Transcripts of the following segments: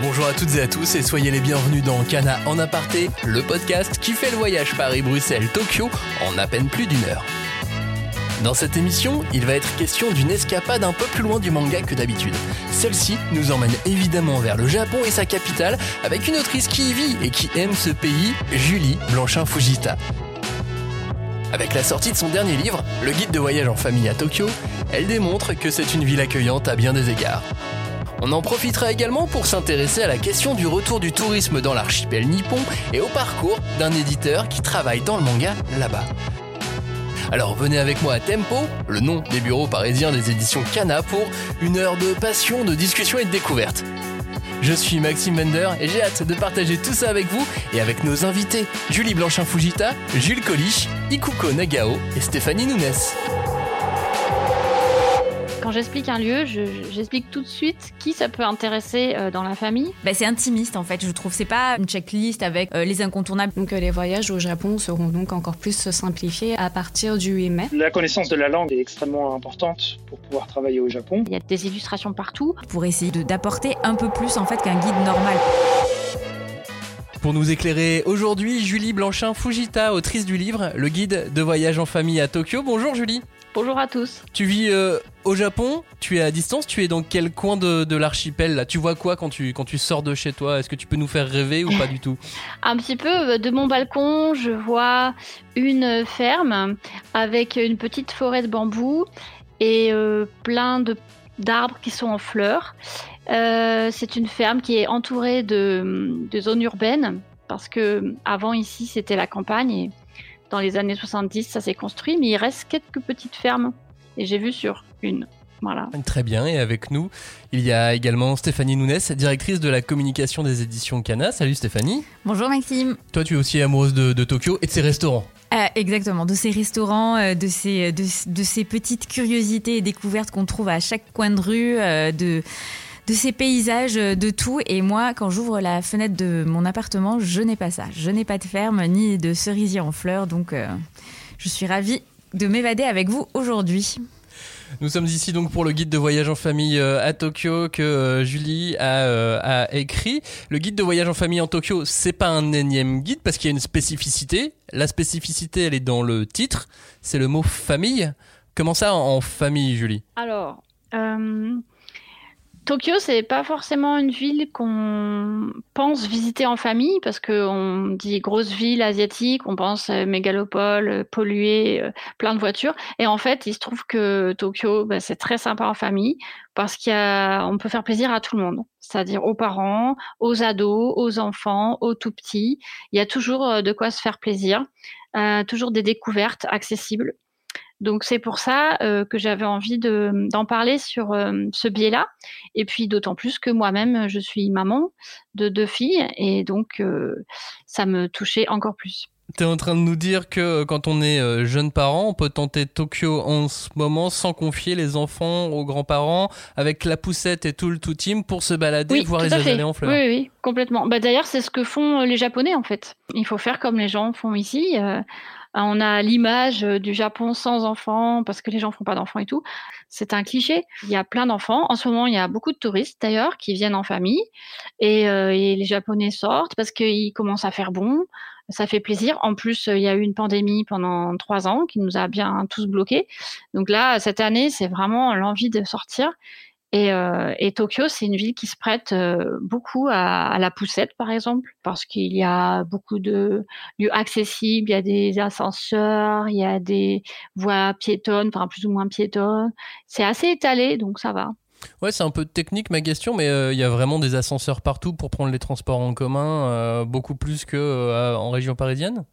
Bonjour à toutes et à tous et soyez les bienvenus dans Cana en aparté, le podcast qui fait le voyage Paris-Bruxelles-Tokyo en à peine plus d'une heure. Dans cette émission, il va être question d'une escapade un peu plus loin du manga que d'habitude. Celle-ci nous emmène évidemment vers le Japon et sa capitale avec une autrice qui y vit et qui aime ce pays, Julie Blanchin-Fujita. Avec la sortie de son dernier livre, Le guide de voyage en famille à Tokyo, elle démontre que c'est une ville accueillante à bien des égards. On en profitera également pour s'intéresser à la question du retour du tourisme dans l'archipel nippon et au parcours d'un éditeur qui travaille dans le manga là-bas. Alors venez avec moi à Tempo, le nom des bureaux parisiens des éditions Kana, pour une heure de passion, de discussion et de découverte. Je suis Maxime Bender et j'ai hâte de partager tout ça avec vous et avec nos invités Julie Blanchin-Fujita, Jules Colich, Ikuko Nagao et Stéphanie Nunes quand j'explique un lieu, j'explique tout de suite qui ça peut intéresser euh, dans la famille. Bah, c'est intimiste en fait, je trouve. C'est pas une checklist avec euh, les incontournables. Donc euh, les voyages au Japon seront donc encore plus simplifiés à partir du 8 mai. La connaissance de la langue est extrêmement importante pour pouvoir travailler au Japon. Il y a des illustrations partout. Pour essayer d'apporter un peu plus en fait qu'un guide normal. Pour nous éclairer aujourd'hui, Julie Blanchin Fujita, autrice du livre Le guide de voyage en famille à Tokyo. Bonjour Julie. Bonjour à tous. Tu vis euh, au Japon, tu es à distance, tu es dans quel coin de, l'archipel là? Tu vois quoi quand tu, quand tu sors de chez toi? Est-ce que tu peux nous faire rêver ou pas du tout? Un petit peu. Euh, de mon balcon, je vois une ferme avec une petite forêt de bambou et euh, plein de d'arbres qui sont en fleurs. c'est une ferme qui est entourée de, de, zones urbaines parce que avant ici c'était la campagne et dans les années 70, ça s'est construit, mais il reste quelques petites fermes. Et j'ai vu sur une. Voilà. Très bien. Et avec nous, il y a également Stéphanie Nunes, directrice de la communication des éditions Cana. Salut Stéphanie. Bonjour Maxime. Toi, tu es aussi amoureuse de, Tokyo et de ses restaurants. Euh, exactement, de ces restaurants, euh, de, ces, de, ces petites curiosités et découvertes qu'on trouve à chaque coin de rue, euh, de de ces paysages, euh, de tout. Et moi, quand j'ouvre la fenêtre de mon appartement, je n'ai pas ça. Je n'ai pas de ferme ni de cerisier en fleurs. Donc, euh, je suis ravie de m'évader avec vous aujourd'hui. Nous sommes ici donc pour le guide de voyage en famille euh, à Tokyo que Julie a, écrit. Le guide de voyage en famille en Tokyo, c'est pas un énième guide parce qu'il y a une spécificité. La spécificité, elle est dans le titre. C'est le mot famille. Comment ça en famille, Julie? Alors, Tokyo, c'est pas forcément une ville qu'on pense visiter en famille parce qu'on dit grosse ville asiatique, on pense euh, mégalopole, euh, polluée, euh, plein de voitures. Et en fait, il se trouve que Tokyo, bah, c'est très sympa en famille parce qu'on peut faire plaisir à tout le monde, c'est-à-dire aux parents, aux ados, aux enfants, aux tout petits. Il y a toujours de quoi se faire plaisir, toujours des découvertes accessibles. Donc c'est pour ça euh, que j'avais envie d'en parler sur euh, ce biais-là. Et puis d'autant plus que moi-même, je suis maman de deux filles et donc euh, ça me touchait encore plus. Tu es en train de nous dire que quand on est jeune parent, on peut tenter Tokyo en ce moment sans confier les enfants aux grands-parents, avec la poussette et tout le tout team pour se balader, voir les aller en fleurs. Oui, oui, complètement. Bah, D'ailleurs, c'est ce que font les Japonais en fait. Il faut faire comme les gens font ici. On a l'image euh, du Japon sans enfants parce que les gens font pas d'enfants et tout. C'est un cliché. Il y a plein d'enfants. En ce moment, il y a beaucoup de touristes d'ailleurs qui viennent en famille et, euh, les Japonais sortent parce qu'il commence à faire bon. Ça fait plaisir. En plus, il y a eu une pandémie pendant trois ans qui nous a bien tous bloqués. Donc là, cette année, c'est vraiment l'envie de sortir. Euh, et, Tokyo, c'est une ville qui se prête euh, beaucoup à, la poussette, par exemple, parce qu'il y a beaucoup de lieux accessibles, il y a des ascenseurs, il y a des voies piétonnes, enfin plus ou moins piétonnes. C'est assez étalé, donc ça va. Ouais, c'est un peu technique ma question, mais euh, il y a vraiment des ascenseurs partout pour prendre les transports en commun, beaucoup plus qu'en région parisienne?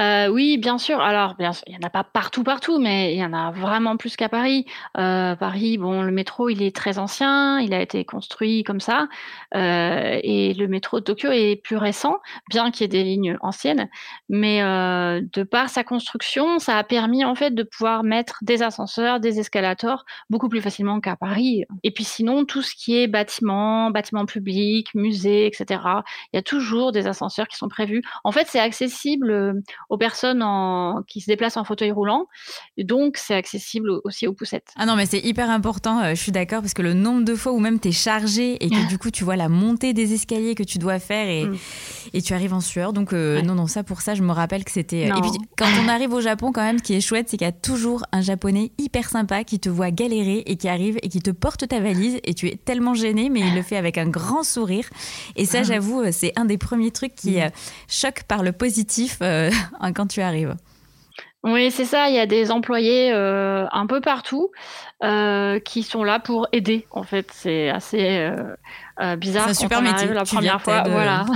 Euh, oui, bien sûr. Alors, il y en a pas partout, partout, mais il y en a vraiment plus qu'à Paris. Euh, Paris, bon, le métro, il est très ancien, il a été construit comme ça, euh, et le métro de Tokyo est plus récent, bien qu'il y ait des lignes anciennes. Mais de par sa construction, ça a permis en fait de pouvoir mettre des ascenseurs, des escalators beaucoup plus facilement qu'à Paris. Et puis sinon, tout ce qui est bâtiments, bâtiments publics, musées, etc. Il y a toujours des ascenseurs qui sont prévus. En fait, c'est accessible aux personnes en, qui se déplacent en fauteuil roulant. donc, c'est accessible aussi aux poussettes. Ah non, mais c'est hyper important, euh, je suis d'accord, parce que le nombre de fois où même tu es chargé et que du coup, tu vois la montée des escaliers que tu dois faire et, mm. et tu arrives en sueur. Donc, euh, non, non, ça pour ça, je me rappelle que c'était. Euh, et puis, quand on arrive au Japon, quand même, ce qui est chouette, c'est qu'il y a toujours un japonais hyper sympa qui te voit galérer et qui arrive et qui te porte ta valise et tu es tellement gêné, mais il le fait avec un grand sourire. Et ça, ah. j'avoue, c'est un des premiers trucs qui mm. choque par le positif quand tu arrives. Oui, c'est ça. Il y a des employés euh, un peu partout euh, qui sont là pour aider. En fait, c'est assez euh, bizarre. C'est super métier. la première fois, voilà.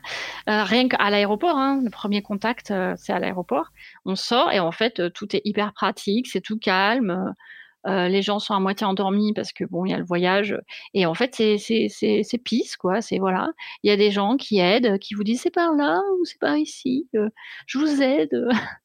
rien qu'à l'aéroport, hein, le premier contact, c'est à l'aéroport. On sort et en fait, tout est hyper pratique, c'est tout calme. Les gens sont à moitié endormis parce que bon, il y a le voyage et en fait c'est c'est c'est pisse quoi. C'est voilà, il y a des gens qui aident, qui vous disent c'est par là ou c'est par ici, je vous aide.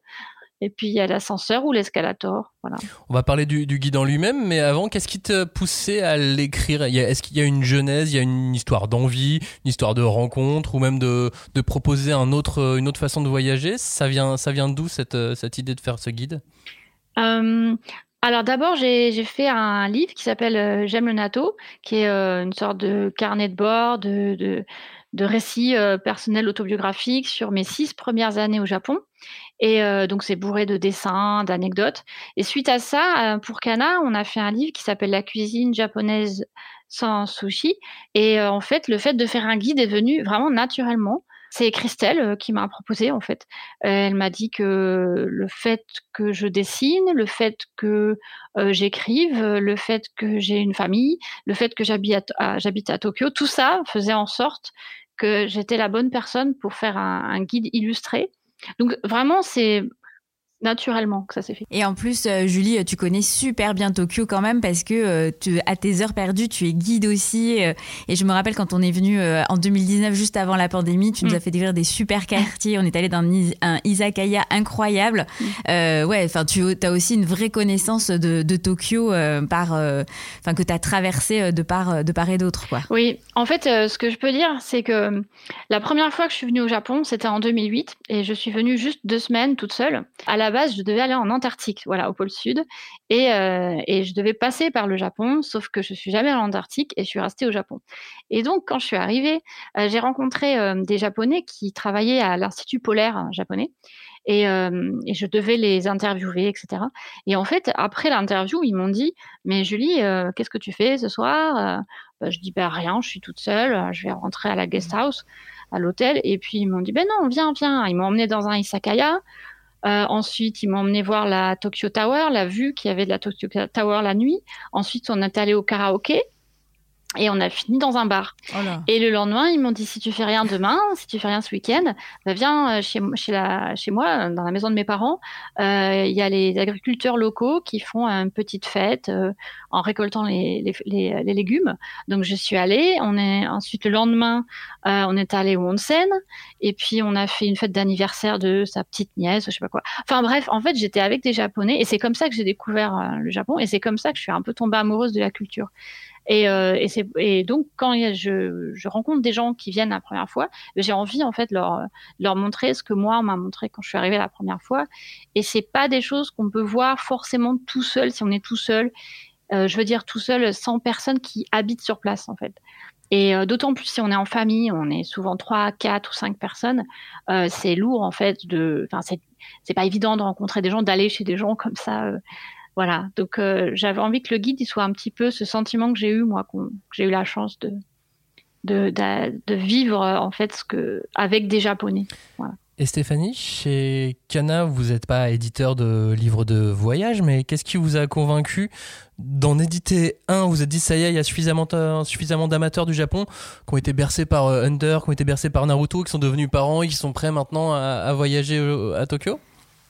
Et puis il y a l'ascenseur ou l'escalator. Voilà. On va parler du, guide en lui-même, mais avant, qu'est-ce qui te poussait à l'écrire? Est-ce qu'il y a une genèse, il y a une histoire d'envie, une histoire de rencontre, ou même de, de, proposer un autre, une autre façon de voyager? Ça vient, ça vient d'où cette, cette idée de faire ce guide? Euh, alors d'abord, j'ai fait un livre qui s'appelle euh, J'aime le natto, qui est euh, une sorte de carnet de bord, de, de, de récits personnels autobiographiques sur mes six premières années au Japon. Et euh, donc, c'est bourré de dessins, d'anecdotes. Et suite à ça, euh, pour Kana, on a fait un livre qui s'appelle La cuisine japonaise sans sushi. Et euh, en fait, le fait de faire un guide est venu vraiment naturellement. C'est Christelle qui m'a proposé, en fait. elle m'a dit que le fait que je dessine, le fait que j'écrive, le fait que j'ai une famille, le fait que j'habite à, Tokyo, tout ça faisait en sorte que j'étais la bonne personne pour faire un guide illustré donc vraiment, c'est naturellement que ça s'est fait. Et en plus, euh, Julie, tu connais super bien Tokyo quand même parce que euh, tu, à tes heures perdues, tu es guide aussi. Euh, et je me rappelle quand on est venu en 2019, juste avant la pandémie, tu nous mm. as fait découvrir des super quartiers. On est allé dans un, izakaya incroyable. Mm. ouais, enfin, tu as aussi une vraie connaissance de, de Tokyo par, enfin, que tu as traversé de part, de part et d'autre, quoi. Oui, en fait, ce que je peux dire, c'est que la première fois que je suis venue au Japon, c'était en 2008 et je suis venue juste deux semaines toute seule. À la base, je devais aller en Antarctique, voilà, au pôle Sud, et, euh, et, je devais passer par le Japon, sauf que je suis jamais allée en Antarctique et je suis restée au Japon. Et donc, quand je suis arrivée, euh, j'ai rencontré euh, des Japonais qui travaillaient à l'Institut polaire hein, japonais. Et, et, je devais les interviewer, etc. Et en fait, après l'interview, ils m'ont dit Mais Julie, qu'est-ce que tu fais ce soir? Bah, Je dis ben, Rien, je suis toute seule, je vais rentrer à la guest house, à l'hôtel. Et puis ils m'ont dit Ben non, viens, viens. Ils m'ont emmené dans un Isakaya. Euh, ensuite, ils m'ont emmené voir la Tokyo Tower, la vue qu'il y avait de la Tokyo Tower la nuit. Ensuite, on est allé au karaoké. Et on a fini dans un bar. Oh et le lendemain, ils m'ont dit si tu fais rien demain, si tu fais rien ce week-end, bah viens euh, chez, chez, la, chez moi, dans la maison de mes parents. Euh, il y a les agriculteurs locaux qui font une petite fête euh, en récoltant les, les, les, les, légumes. Donc je suis allée. On est ensuite le lendemain, euh, on est allé au onsen et puis on a fait une fête d'anniversaire de sa petite nièce, je sais pas quoi. Enfin bref, en fait, j'étais avec des Japonais et c'est comme ça que j'ai découvert euh, le Japon et c'est comme ça que je suis un peu tombée amoureuse de la culture. Et, euh, et, donc, quand je, rencontre des gens qui viennent la première fois, j'ai envie en fait leur leur montrer ce que moi on m'a montré quand je suis arrivée la première fois. Et c'est pas des choses qu'on peut voir forcément tout seul si on est tout seul. Euh, je veux dire tout seul, sans personne qui habite sur place en fait. Et euh, d'autant plus si on est en famille, on est souvent trois, quatre ou cinq personnes, c'est lourd en fait de. Enfin, c'est pas évident de rencontrer des gens, d'aller chez des gens comme ça. Euh, voilà. Donc euh, j'avais envie que le guide il soit un petit peu ce sentiment que j'ai eu moi, que j'ai eu la chance de vivre en fait ce que avec des Japonais. Et Stéphanie, chez Kana, vous n'êtes pas éditeur de livres de voyage, mais qu'est-ce qui vous a convaincu d'en éditer un? Vous êtes dit, ça y est, il y a suffisamment, suffisamment d'amateurs du Japon qui ont été bercés par euh, Under, qui ont été bercés par Naruto, qui sont devenus parents et qui sont prêts maintenant à voyager euh, à Tokyo?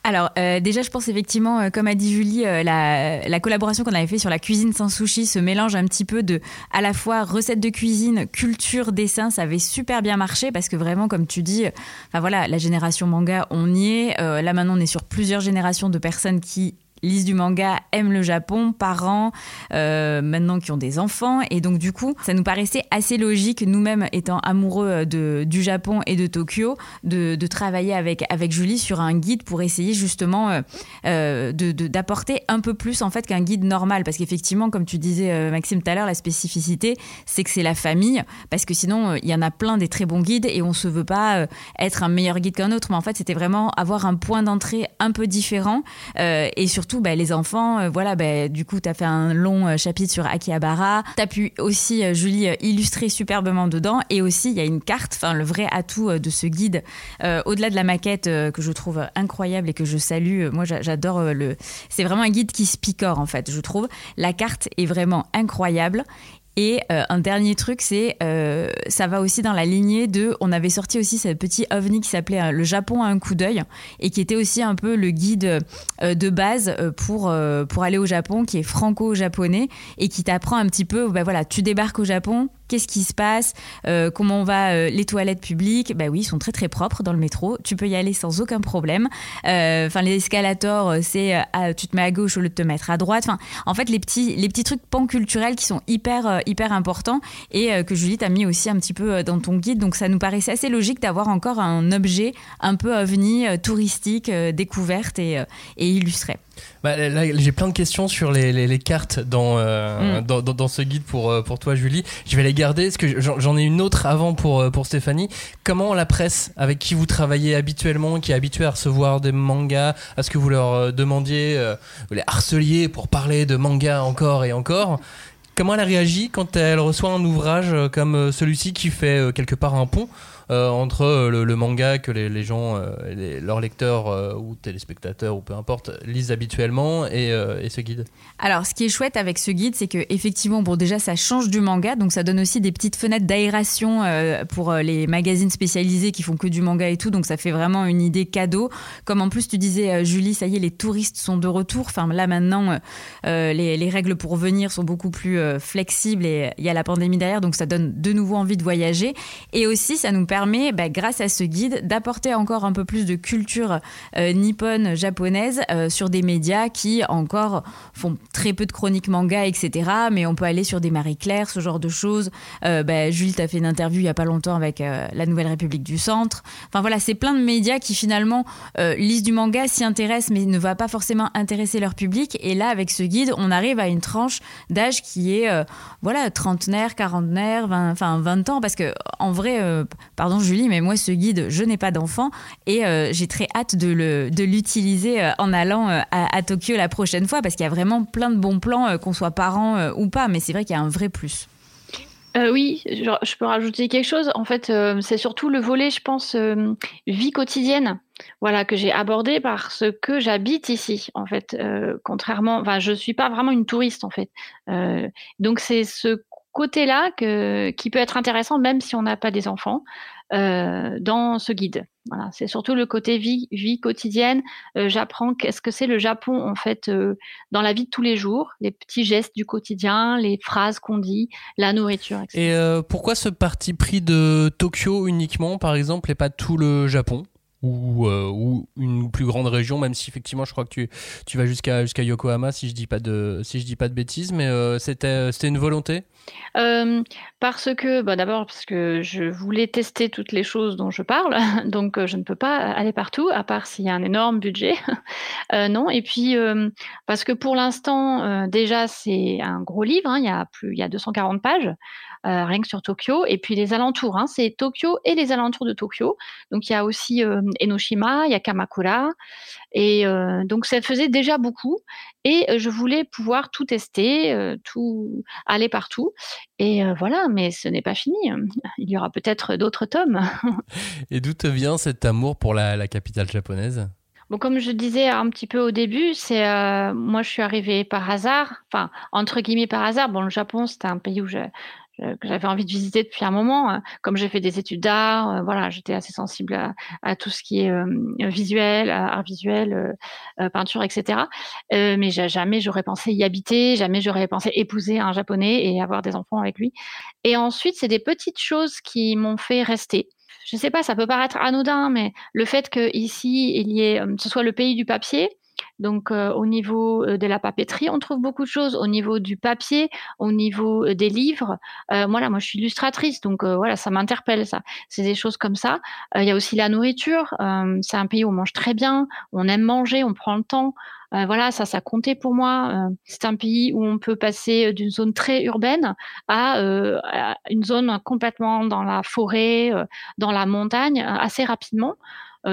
Alors euh, déjà, je pense effectivement, euh, comme a dit Julie, euh, la, collaboration qu'on avait fait sur la cuisine sans sushi, ce mélange un petit peu de à la fois recette de cuisine, culture, dessin, ça avait super bien marché parce que vraiment, comme tu dis, voilà, la génération manga, on y est. là maintenant, on est sur plusieurs générations de personnes qui lisent du manga, aiment le Japon, parents, euh, maintenant qui ont des enfants. Et donc, du coup, ça nous paraissait assez logique, nous-mêmes étant amoureux de, du Japon et de Tokyo, de, travailler avec, avec Julie sur un guide pour essayer justement euh, euh d'apporter un peu plus en fait qu'un guide normal. Parce qu'effectivement, comme tu disais, Maxime, tout à l'heure, la spécificité, c'est que c'est la famille. Parce que sinon, il y en a plein des très bons guides et on se veut pas être un meilleur guide qu'un autre. Mais en fait, c'était vraiment avoir un point d'entrée un peu différent et surtout bah, les enfants, euh, voilà, bah, du coup, tu as fait un long euh, chapitre sur Akihabara. Tu as pu aussi, euh, Julie, illustrer superbement dedans. Et aussi, il y a une carte, enfin, le vrai atout de ce guide, au-delà de la maquette que je trouve incroyable et que je salue. Moi, j'adore le. C'est vraiment un guide qui se picore, en fait, je trouve. La carte est vraiment incroyable. Et euh, un dernier truc, c'est euh, ça va aussi dans la lignée de. On avait sorti aussi ce petit ovni qui s'appelait euh, Le Japon à un coup d'œil et qui était aussi un peu le guide de base pour, pour aller au Japon, qui est franco-japonais et qui t'apprend un petit peu. Ben voilà, tu débarques au Japon, qu'est-ce qui se passe, euh, comment on va, euh, les toilettes publiques, bah oui, ils sont très très propres dans le métro, tu peux y aller sans aucun problème. Euh, enfin, les escalators, c'est tu te mets à gauche au lieu de te mettre à droite. Enfin, en fait, les petits, les petits trucs pan-culturels qui sont hyper hyper importants et que Julie t'a mis aussi un petit peu dans ton guide. Donc, ça nous paraissait assez logique d'avoir encore un objet un peu ovni, touristique, découverte et, et illustré. Bah, là, j'ai plein de questions sur les, les, cartes dans, euh, mm. dans, dans, ce guide pour, euh, pour toi, Julie. Je vais les garder. Est-ce que j'en ai une autre avant pour, euh, pour Stéphanie Comment la presse, avec qui vous travaillez habituellement, qui est habituée à recevoir des mangas, à ce que vous leur demandiez, vous les harceliez pour parler de manga encore et encore Comment elle a réagi quand elle reçoit un ouvrage comme celui-ci qui fait quelque part un pont? Entre euh, le, manga que les, gens, euh, leurs lecteurs ou téléspectateurs ou peu importe, lisent habituellement et, ce guide Alors, ce qui est chouette avec ce guide, c'est que effectivement, bon, déjà, ça change du manga, donc ça donne aussi des petites fenêtres d'aération pour les magazines spécialisés qui font que du manga et tout, donc ça fait vraiment une idée cadeau. Comme en plus, tu disais, Julie, ça y est, les touristes sont de retour. Enfin, là maintenant, les, règles pour venir sont beaucoup plus flexibles et il y a la pandémie derrière, donc ça donne de nouveau envie de voyager. Et aussi, ça nous permet bah, grâce à ce guide, d'apporter encore un peu plus de culture euh, nippone, japonaise euh, sur des médias qui encore font très peu de chroniques manga, etc. Mais on peut aller sur des Marie-Claire, ce genre de choses. Euh, bah, Jules, tu as fait une interview il n'y a pas longtemps avec la Nouvelle République du Centre. Enfin voilà, c'est plein de médias qui finalement lisent du manga, s'y intéressent, mais ne va pas forcément intéresser leur public. Et là, avec ce guide, on arrive à une tranche d'âge qui est voilà trentenaire, quarantenaire, 20, enfin 20 ans, parce que en vrai, pardon pardon Julie, mais moi ce guide, je n'ai pas d'enfant et euh, j'ai très hâte de l'utiliser euh, en allant euh, à, Tokyo la prochaine fois parce qu'il y a vraiment plein de bons plans, qu'on soit parents ou pas, mais c'est vrai qu'il y a un vrai plus. oui, je, peux rajouter quelque chose. En fait, c'est surtout le volet, je pense, vie quotidienne, voilà, que j'ai abordé parce que j'habite ici, en fait. contrairement, enfin, je suis pas vraiment une touriste, en fait. donc c'est ce côté-là qui peut être intéressant, même si on n'a pas des enfants. Euh, dans ce guide. Voilà, c'est surtout le côté vie, vie quotidienne. Euh, j'apprends qu'est-ce que c'est le Japon en fait euh, dans la vie de tous les jours, les petits gestes du quotidien, les phrases qu'on dit, la nourriture. Etc. Et pourquoi ce parti pris de Tokyo uniquement, par exemple, et pas tout le Japon? Ou, ou, une plus grande région, même si effectivement je crois que tu, vas jusqu'à jusqu'à Yokohama si je dis pas de si je dis pas de bêtises, mais c'était c'était une volonté? Parce que, bah, d'abord, parce que je voulais tester toutes les choses dont je parle, donc je ne peux pas aller partout, à part s'il y a un énorme budget. non, et puis parce que pour l'instant, déjà, c'est un gros livre, hein, y plus, il y a 240 pages. Euh, rien que sur Tokyo. Et puis les alentours, hein, c'est Tokyo et les alentours de Tokyo. Donc il y a aussi euh, Enoshima, il y a Kamakura. Et euh, donc ça faisait déjà beaucoup. Et je voulais pouvoir tout tester, tout aller partout. Et voilà, mais ce n'est pas fini. Il y aura peut-être d'autres tomes. et d'où te vient cet amour pour la, la capitale japonaise? Bon, comme je disais un petit peu au début, c'est moi je suis arrivée par hasard, enfin entre guillemets par hasard. Bon, le Japon c'était un pays où je, que j'avais envie de visiter depuis un moment. Hein. Comme j'ai fait des études d'art, euh, voilà, j'étais assez sensible à, tout ce qui est euh, visuel, art visuel, peinture, etc. mais jamais j'aurais pensé y habiter, jamais j'aurais pensé épouser un japonais et avoir des enfants avec lui. Et ensuite, c'est des petites choses qui m'ont fait rester. Je sais pas, ça peut paraître anodin, mais le fait que ici il y ait, ce soit le pays du papier, Donc au niveau de la papeterie, on trouve beaucoup de choses. Au niveau du papier, au niveau des livres. voilà, moi je suis illustratrice, donc voilà, ça m'interpelle ça. C'est des choses comme ça. Il y a aussi la nourriture. c'est un pays où on mange très bien, on aime manger, on prend le temps. Euh, voilà, ça, ça comptait pour moi. Euh, c'est un pays où on peut passer d'une zone très urbaine à, euh, une zone complètement dans la forêt, dans la montagne, assez rapidement.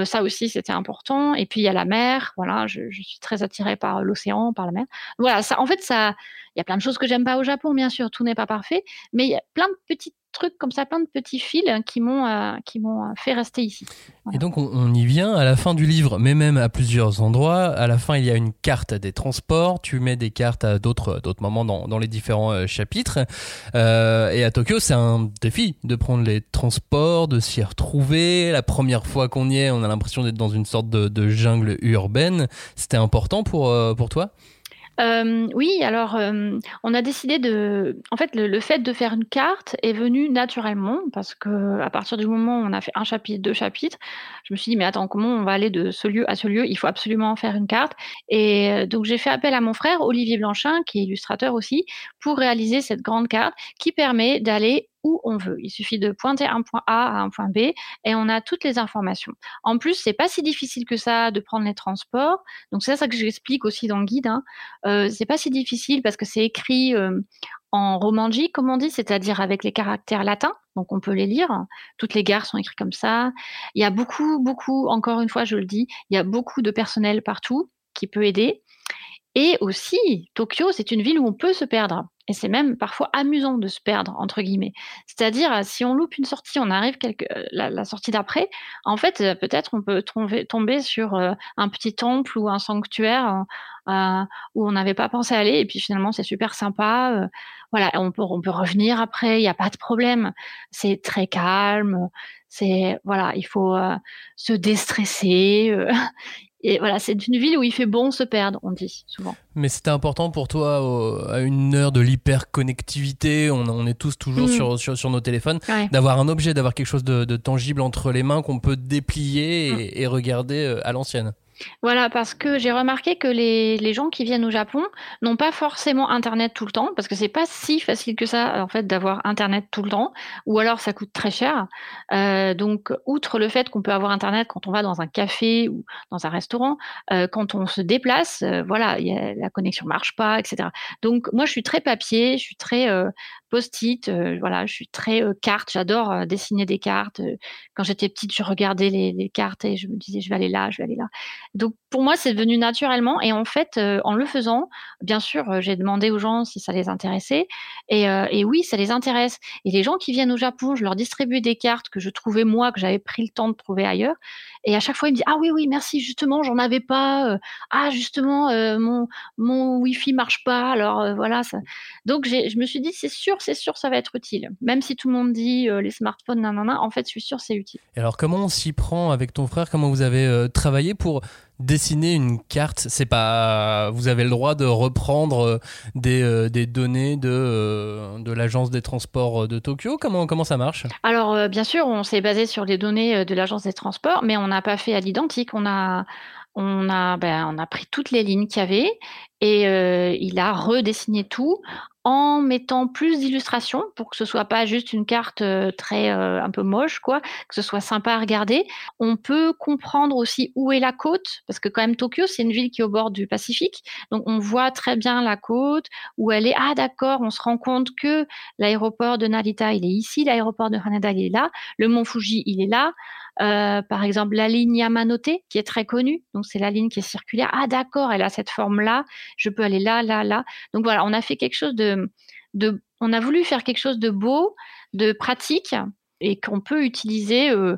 Ça aussi, c'était important. Et puis il y a la mer. Voilà, je, je suis très attirée par l'océan, par la mer. Voilà, ça, en fait, ça, il y a plein de choses que j'aime pas au Japon, bien sûr. Tout n'est pas parfait, mais il y a plein de petites trucs comme ça, plein de petits fils qui m'ont euh, qui m'ont euh, fait rester ici. Et donc on, y vient à la fin du livre, mais même à plusieurs endroits. À la fin, il y a une carte des transports. Tu mets des cartes à d'autres d'autres moments dans, dans les différents euh, chapitres. et à Tokyo, c'est un défi de prendre les transports, de s'y retrouver. La première fois qu'on y est, on a l'impression d'être dans une sorte de, de jungle urbaine. C'était important pour pour toi? Euh, oui, alors euh, on a décidé de. En fait, le, fait de faire une carte est venu naturellement parce que à partir du moment où on a fait un chapitre, deux chapitres, je me suis dit mais attends comment on va aller de ce lieu à ce lieu? Il faut absolument faire une carte. Et euh, donc j'ai fait appel à mon frère Olivier Blanchin, qui est illustrateur aussi, pour réaliser cette grande carte qui permet d'aller on veut. Il suffit de pointer un point A à un point B et on a toutes les informations. En plus, c'est pas si difficile que ça de prendre les transports. Donc c'est ça que j'explique aussi dans le guide. Hein. Euh, c'est pas si difficile parce que c'est écrit euh, en romanji, comme on dit, c'est-à-dire avec les caractères latins. Donc on peut les lire. Toutes les gares sont écrites comme ça. Il y a beaucoup, beaucoup. Encore une fois, je le dis, il y a beaucoup de personnel partout qui peut aider. Et aussi, Tokyo, c'est une ville où on peut se perdre. Et c'est même parfois amusant de se perdre, entre guillemets. C'est-à-dire, si on loupe une sortie, on arrive quelque, euh, la, sortie d'après, en fait, euh, peut-être on peut tomber, sur euh, un petit temple ou un sanctuaire où on n'avait pas pensé aller, et puis finalement, c'est super sympa. voilà, on peut, on peut revenir après, il n'y a pas de problème. C'est très calme. C'est voilà, il faut se déstresser. Et voilà, c'est une ville où il fait bon se perdre, on dit souvent. Mais c'était important pour toi, à une heure de l'hyperconnectivité, on, on est tous toujours mm. sur, sur, nos téléphones, d'avoir un objet, d'avoir quelque chose de, tangible entre les mains qu'on peut déplier et mm. regarder euh, à l'ancienne. Voilà, parce que j'ai remarqué que les, gens qui viennent au Japon n'ont pas forcément Internet tout le temps, parce que c'est pas si facile que ça, en fait, d'avoir Internet tout le temps, ou alors ça coûte très cher. Euh, donc, outre le fait qu'on peut avoir Internet quand on va dans un café ou dans un restaurant, euh, quand on se déplace, euh, voilà, la connexion marche pas, etc. Donc, moi, je suis très papier, je suis très post-it, euh, voilà, je suis très carte, j'adore dessiner des cartes. Quand j'étais petite, je regardais les, cartes et je me disais, je vais aller là, je vais aller là. Donc pour moi, c'est venu naturellement. Et en fait, euh, en le faisant, bien sûr, euh, j'ai demandé aux gens si ça les intéressait. Et, euh, oui, ça les intéresse. Et les gens qui viennent au Japon, je leur distribue des cartes que je trouvais moi, que j'avais pris le temps de trouver ailleurs. Et à chaque fois, ils me disent Ah oui, oui, merci, justement, j'en avais pas. ah, justement, mon, mon Wi-Fi marche pas. Alors voilà. Donc je me suis dit C'est sûr, c'est sûr, ça va être utile. Même si tout le monde dit les smartphones, nanana, en fait, je suis sûr, c'est utile. Et alors, comment on s'y prend avec ton frère? Comment vous avez travaillé pour dessiner une carte, c'est pas. Vous avez le droit de reprendre euh, des, euh, des données de, euh, de l'agence des transports de Tokyo? Comment, comment ça marche? Alors, bien sûr, on s'est basé sur les données de l'agence des transports, mais on n'a pas fait à l'identique. On a, on a, ben, on a pris toutes les lignes qu'il y avait et il a redessiné tout en mettant plus d'illustrations pour que ce soit pas juste une carte euh, très euh, un peu moche quoi, que ce soit sympa à regarder. On peut comprendre aussi où est la côte parce que quand même Tokyo c'est une ville qui est au bord du Pacifique, donc on voit très bien la côte où elle est. Ah d'accord, on se rend compte que l'aéroport de Narita il est ici, l'aéroport de Haneda il est là, le mont Fuji il est là. Euh, par exemple, la ligne Yamanote, qui est très connue, donc c'est la ligne qui est circulaire. Ah d'accord, elle a cette forme-là, je peux aller là, là, là. Donc voilà, on a fait quelque chose de, de on a voulu faire quelque chose de beau, de pratique et qu'on peut utiliser euh,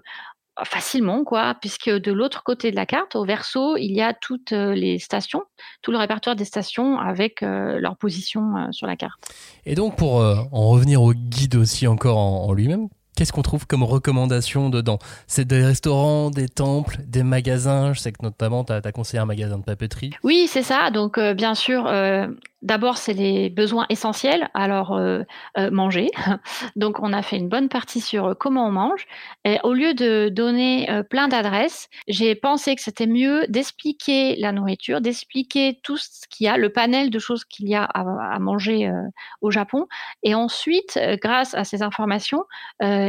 facilement, quoi, puisque de l'autre côté de la carte, au verso, il y a toutes euh, les stations, tout le répertoire des stations avec leur position sur la carte. Et donc, pour en revenir au guide aussi encore en lui-même, Qu'est-ce qu'on trouve comme recommandation dedans? C'est des restaurants, des temples, des magasins. Je sais que notamment, tu as, conseillé un magasin de papeterie. Oui, c'est ça. Donc, euh, bien sûr, euh, D'abord, c'est les besoins essentiels, alors euh, manger. Donc, on a fait une bonne partie sur comment on mange. Et au lieu de donner plein d'adresses, j'ai pensé que c'était mieux d'expliquer la nourriture, d'expliquer tout ce qu'il y a, le panel de choses qu'il y a à, manger au Japon. Et ensuite, grâce à ces informations,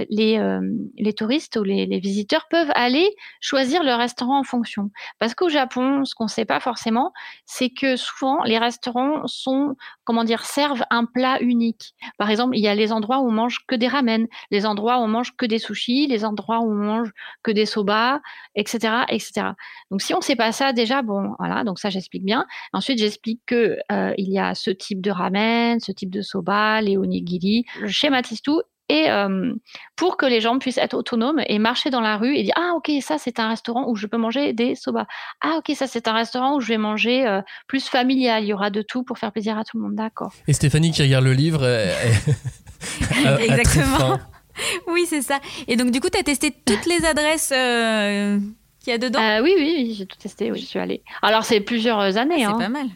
les, les, touristes ou les, les, visiteurs peuvent aller choisir le restaurant en fonction. Parce qu'au Japon, ce qu'on ne sait pas forcément, c'est que souvent, les restaurants sont, comment dire, servent un plat unique. Par exemple, il y a les endroits où on mange que des ramen, les endroits où on mange que des sushis, les endroits où on mange que des soba, etc., etc. Donc, si on ne sait pas ça, déjà, bon, voilà, donc ça, j'explique bien. Ensuite, j'explique que euh, il y a ce type de ramen, ce type de soba, les onigiri. Je schématise tout et euh, pour que les gens puissent être autonomes et marcher dans la rue et dire ah ok ça c'est un restaurant où je peux manger des soba. Ah ok ça c'est un restaurant où je vais manger euh, plus familial. Il y aura de tout pour faire plaisir à tout le monde. D'accord. Et Stéphanie qui regarde le livre exactement. oui c'est ça. Et donc du coup tu as testé toutes les adresses euh, qu'il y a dedans? Oui oui, j'ai tout testé oui, je suis allée. Alors c'est plusieurs années c'est hein. pas mal.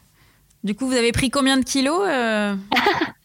Du coup vous avez pris combien de kilos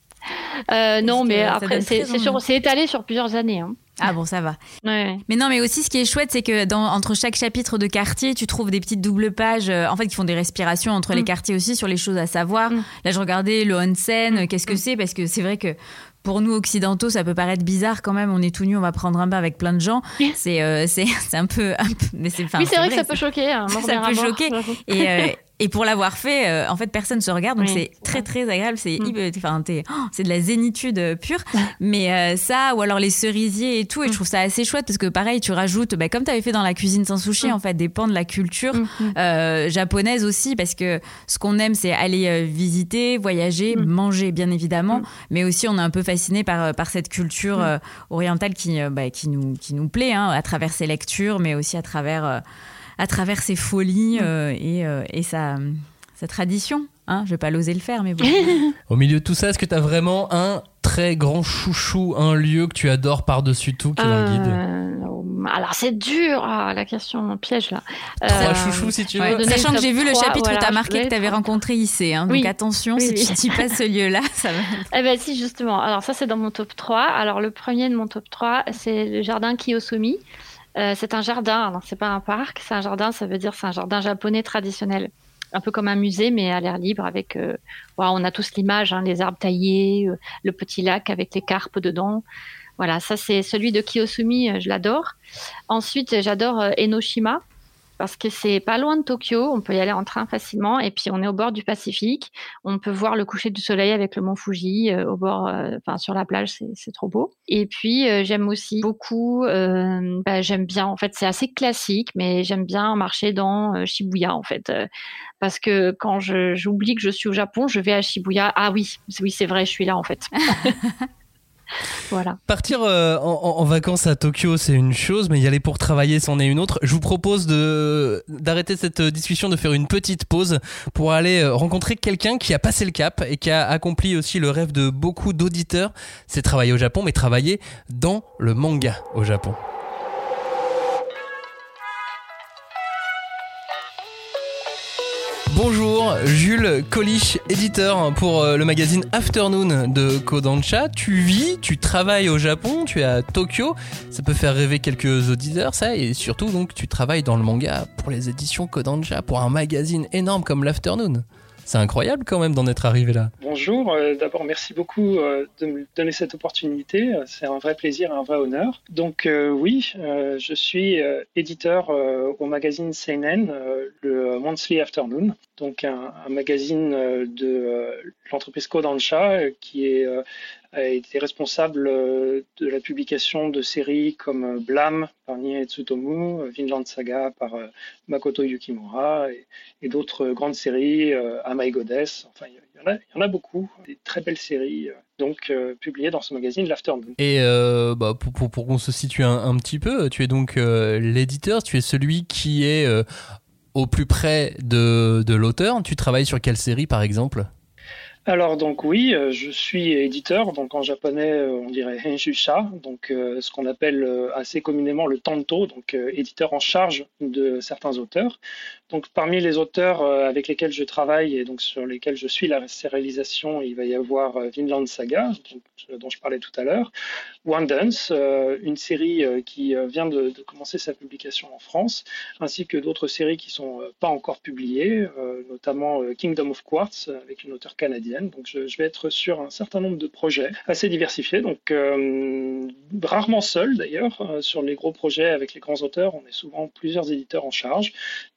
Euh, non, mais après, c'est étalé sur plusieurs années. Hein. Ah bon, ça va. Mais non, mais aussi ce qui est chouette, c'est que dans, entre chaque chapitre de quartier, tu trouves des petites doubles pages, euh, en fait, qui font des respirations entre les mm. quartiers aussi sur les choses à savoir. Mm. Là, je regardais le onsen, mm. qu'est-ce que c'est? Parce que c'est vrai que pour nous occidentaux, ça peut paraître bizarre quand même. On est tout nu, on va prendre un bain avec plein de gens. C'est euh, c'est un peu, mais c'est. Oui, c'est vrai, que ça peut choquer. Hein, ça peut choquer. Et, et pour l'avoir fait, euh, en fait, personne se regarde, donc c'est très très agréable. C'est mm. enfin, oh, c'est de la zénitude euh, pure. Mais euh, ça, ou alors les cerisiers et tout, et je mm. trouve ça assez chouette parce que pareil, tu rajoutes, bah, comme tu avais fait dans la cuisine sans sushi, mm. en fait, des pans de la culture japonaise aussi, parce que ce qu'on aime, c'est aller visiter, voyager, manger, bien évidemment, mais aussi on est un peu fasciné par par cette culture orientale qui bah, qui nous qui nous plaît, hein, à travers ses lectures, mais aussi à travers à travers ses folies euh, et, euh, et sa, sa, tradition. Hein je vais pas l'oser le faire, mais bon. Au milieu de tout ça, est-ce que tu as vraiment un très grand chouchou, un lieu que tu adores par-dessus tout qui est dans le guide euh, Alors c'est dur, ah, la question piège là. Trois chouchous si tu veux. Sachant que j'ai vu le chapitre où tu as marqué que tu avais rencontré IC. Hein, donc attention, si tu dis pas ce lieu-là, ça va. Eh ben si, justement. Alors ça c'est dans mon top 3. Alors le premier de mon top 3, c'est le jardin Kiyosumi. Euh, c'est un jardin, c'est pas un parc, c'est un jardin, ça veut dire c'est un jardin japonais traditionnel. Un peu comme un musée, mais à l'air libre, avec. Euh, on a tous l'image, hein, les arbres taillés, euh, le petit lac avec les carpes dedans. Voilà, ça c'est celui de Kiyosumi, je l'adore. Ensuite, j'adore Enoshima parce que c'est pas loin de Tokyo, on peut y aller en train facilement, et puis on est au bord du Pacifique, on peut voir le coucher du soleil avec le mont Fuji euh, au bord, euh, enfin sur la plage, c'est trop beau. Et puis euh, j'aime aussi beaucoup, bah, j'aime bien, en fait c'est assez classique, mais j'aime bien marcher dans Shibuya en fait, parce que quand j'oublie que je suis au Japon, je vais à Shibuya. Ah oui, oui c'est vrai, je suis là en fait. Partir euh, en, vacances à Tokyo, c'est une chose, mais y aller pour travailler, c'en est une autre. Je vous propose d'arrêter cette discussion, de faire une petite pause pour aller euh, rencontrer quelqu'un qui a passé le cap et qui a accompli aussi le rêve de beaucoup d'auditeurs. C'est travailler au Japon, mais travailler dans le manga au Japon. Jules Kolich, éditeur pour euh, le magazine Afternoon de Kodansha. Tu vis, tu travailles au Japon, tu es à Tokyo. Ça peut faire rêver quelques auditeurs, ça. Et surtout, donc, tu travailles dans le manga pour les éditions Kodansha, pour un magazine énorme comme l'Afternoon. C'est incroyable quand même d'en être arrivé là. Bonjour, euh, d'abord merci beaucoup euh, de me donner cette opportunité. C'est un vrai plaisir un vrai honneur. Donc euh, oui, je suis éditeur au magazine Seinen, le Monthly Afternoon, donc un, un magazine de l'entreprise Kodansha qui est été responsable euh, de la publication de séries comme euh, Blam par Nie Tsutomu, euh, Vinland Saga par Makoto Yukimura et, d'autres grandes séries, A My Goddess. Enfin, il y, en a, beaucoup, des très belles séries donc publiées dans ce magazine L'Afternoon. Et bah, pour, pour, qu'on se situe un, petit peu, tu es donc l'éditeur, tu es celui qui est au plus près de, de l'auteur. Tu travailles sur quelle série par exemple? Alors donc oui, euh, je suis éditeur, donc en japonais euh, on dirait henshusha, donc euh, ce qu'on appelle assez communément le tanto, donc éditeur en charge de certains auteurs. Donc parmi les auteurs avec lesquels je travaille et donc sur lesquels je suis la sérialisation, il va y avoir Vinland Saga, dont je parlais tout à l'heure, One Dance, une série qui vient de, commencer sa publication en France, ainsi que d'autres séries qui sont pas encore publiées, notamment Kingdom of Quartz avec une auteure canadienne donc je, vais être sur un certain nombre de projets assez diversifiés, donc euh, rarement seul d'ailleurs. Euh, sur les gros projets avec les grands auteurs, on est souvent plusieurs éditeurs en charge.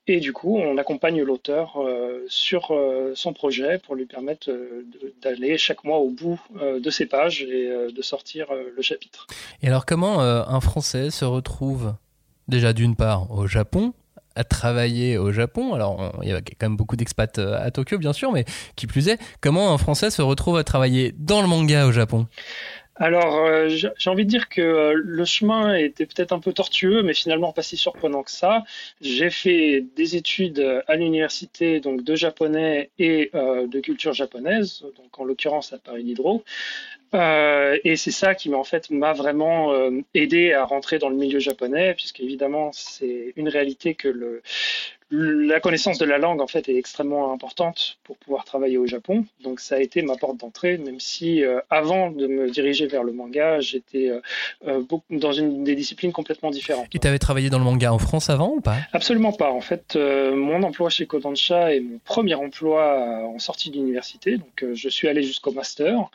Et du coup, on accompagne l'auteur euh, sur son projet pour lui permettre d'aller chaque mois au bout de ses pages et de sortir le chapitre. Et alors, comment un Français se retrouve déjà d'une part au Japon à travailler au Japon? Alors, il y a quand même beaucoup d'expats euh, à Tokyo, bien sûr, mais qui plus est, comment un Français se retrouve à travailler dans le manga au Japon? Alors, euh, j'ai envie de dire que euh, le chemin était peut-être un peu tortueux, mais finalement pas si surprenant que ça. J'ai fait des études à l'université donc de japonais et de culture japonaise, donc en l'occurrence à Paris Diderot. Euh, et c'est ça qui m'a en fait m'a vraiment euh, aidé à rentrer dans le milieu japonais, puisque évidemment c'est une réalité que le, la connaissance de la langue en fait est extrêmement importante pour pouvoir travailler au Japon. Donc ça a été ma porte d'entrée, même si euh, avant de me diriger vers le manga, j'étais euh, euh, dans une des disciplines complètement différentes. Et tu avais travaillé dans le manga en France avant ou pas? Absolument pas. En fait, mon emploi chez Kodansha est mon premier emploi en sortie d'université. Donc je suis allé jusqu'au master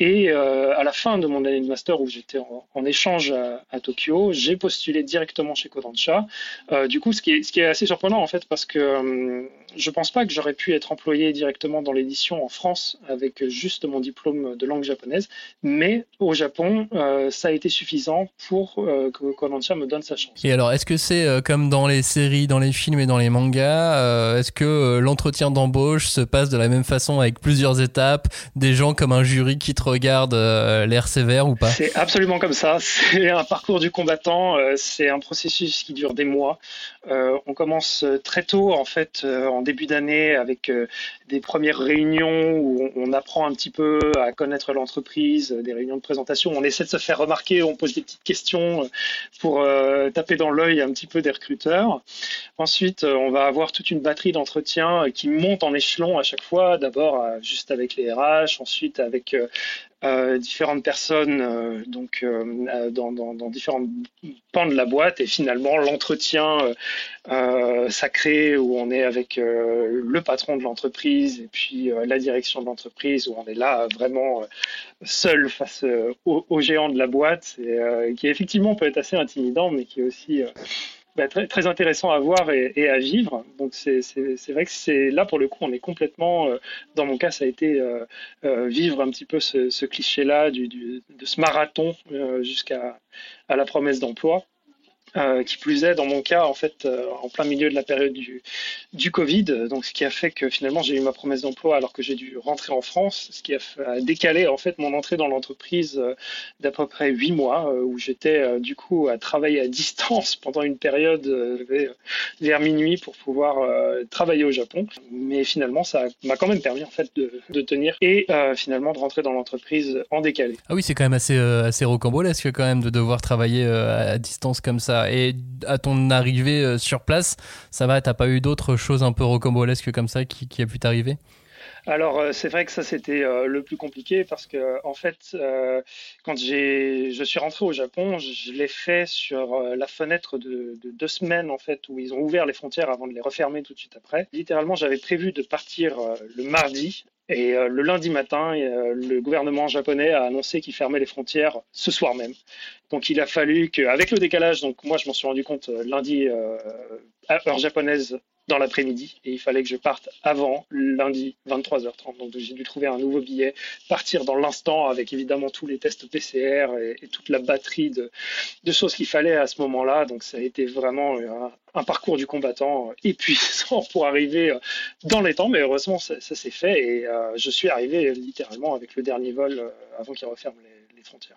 et à la fin de mon année de master où j'étais en, échange à, Tokyo, j'ai postulé directement chez Kodansha. du coup, ce qui est, ce qui est assez surprenant en fait parce que euh, je pense pas que j'aurais pu être employé directement dans l'édition en France avec juste mon diplôme de langue japonaise, mais au Japon, euh, ça a été suffisant pour euh, que Kodansha me donne sa chance. Et alors, est-ce que c'est comme dans les séries, dans les films et dans les mangas Est-ce que l'entretien d'embauche se passe de la même façon avec plusieurs étapes, des gens comme un jury qui te regarde l'air sévère ou pas? C'est absolument comme ça. C'est un parcours du combattant. c'est un processus qui dure des mois. on commence très tôt en fait euh, en début d'année avec euh, des premières réunions où on, apprend un petit peu à connaître l'entreprise, des réunions de présentation, on essaie de se faire remarquer, on pose des petites questions euh, pour taper dans l'œil un petit peu des recruteurs. Ensuite, on va avoir toute une batterie d'entretiens qui monte en échelon à chaque fois, d'abord juste avec les RH, ensuite avec euh, différentes personnes euh, donc euh, dans, différents pans de la boîte. Et finalement l'entretien sacré où on est avec le patron de l'entreprise et puis la direction de l'entreprise où on est là vraiment seul face aux au géants de la boîte et qui effectivement peut être assez intimidant mais qui est aussi bah, très, très, intéressant à voir et, et à vivre. Donc c'est vrai que c'est là pour le coup on est complètement, euh, dans mon cas ça a été euh, euh, vivre un petit peu ce, ce cliché-là du, du, de ce marathon jusqu'à à la promesse d'emploi. Euh, qui plus est, dans mon cas, en fait, euh, en plein milieu de la période du, Covid, donc ce qui a fait que finalement j'ai eu ma promesse d'emploi alors que j'ai dû rentrer en France, ce qui a, décalé en fait mon entrée dans l'entreprise euh, d'à peu près huit mois, où j'étais du coup à travailler à distance pendant une période vers minuit pour pouvoir travailler au Japon. Mais finalement, ça m'a quand même permis en fait de, de tenir et finalement de rentrer dans l'entreprise en décalé. Ah oui, c'est quand même assez assez rocambolesque quand même de devoir travailler à distance comme ça. Et à ton arrivée euh, sur place, ça va, t'as pas eu d'autres choses un peu rocambolesques comme ça qui, qui a pu t'arriver? Alors euh, c'est vrai que ça c'était euh, le plus compliqué parce que en fait quand j'ai je suis rentré au Japon je l'ai fait sur la fenêtre de, de, deux semaines en fait où ils ont ouvert les frontières avant de les refermer tout de suite après. Littéralement j'avais prévu de partir le mardi et le lundi matin le gouvernement japonais a annoncé qu'il fermait les frontières ce soir même. Donc il a fallu qu'avec le décalage, donc moi je m'en suis rendu compte euh, lundi euh, à heure japonaise dans l'après-midi et il fallait que je parte avant lundi 23h30. Donc j'ai dû trouver un nouveau billet, partir dans l'instant avec évidemment tous les tests PCR et, toute la batterie de, choses qu'il fallait à ce moment-là. Donc ça a été vraiment un, parcours du combattant épuisant pour arriver euh, dans les temps, mais heureusement ça, s'est fait et je suis arrivé littéralement avec le dernier vol avant qu'il referme les frontières.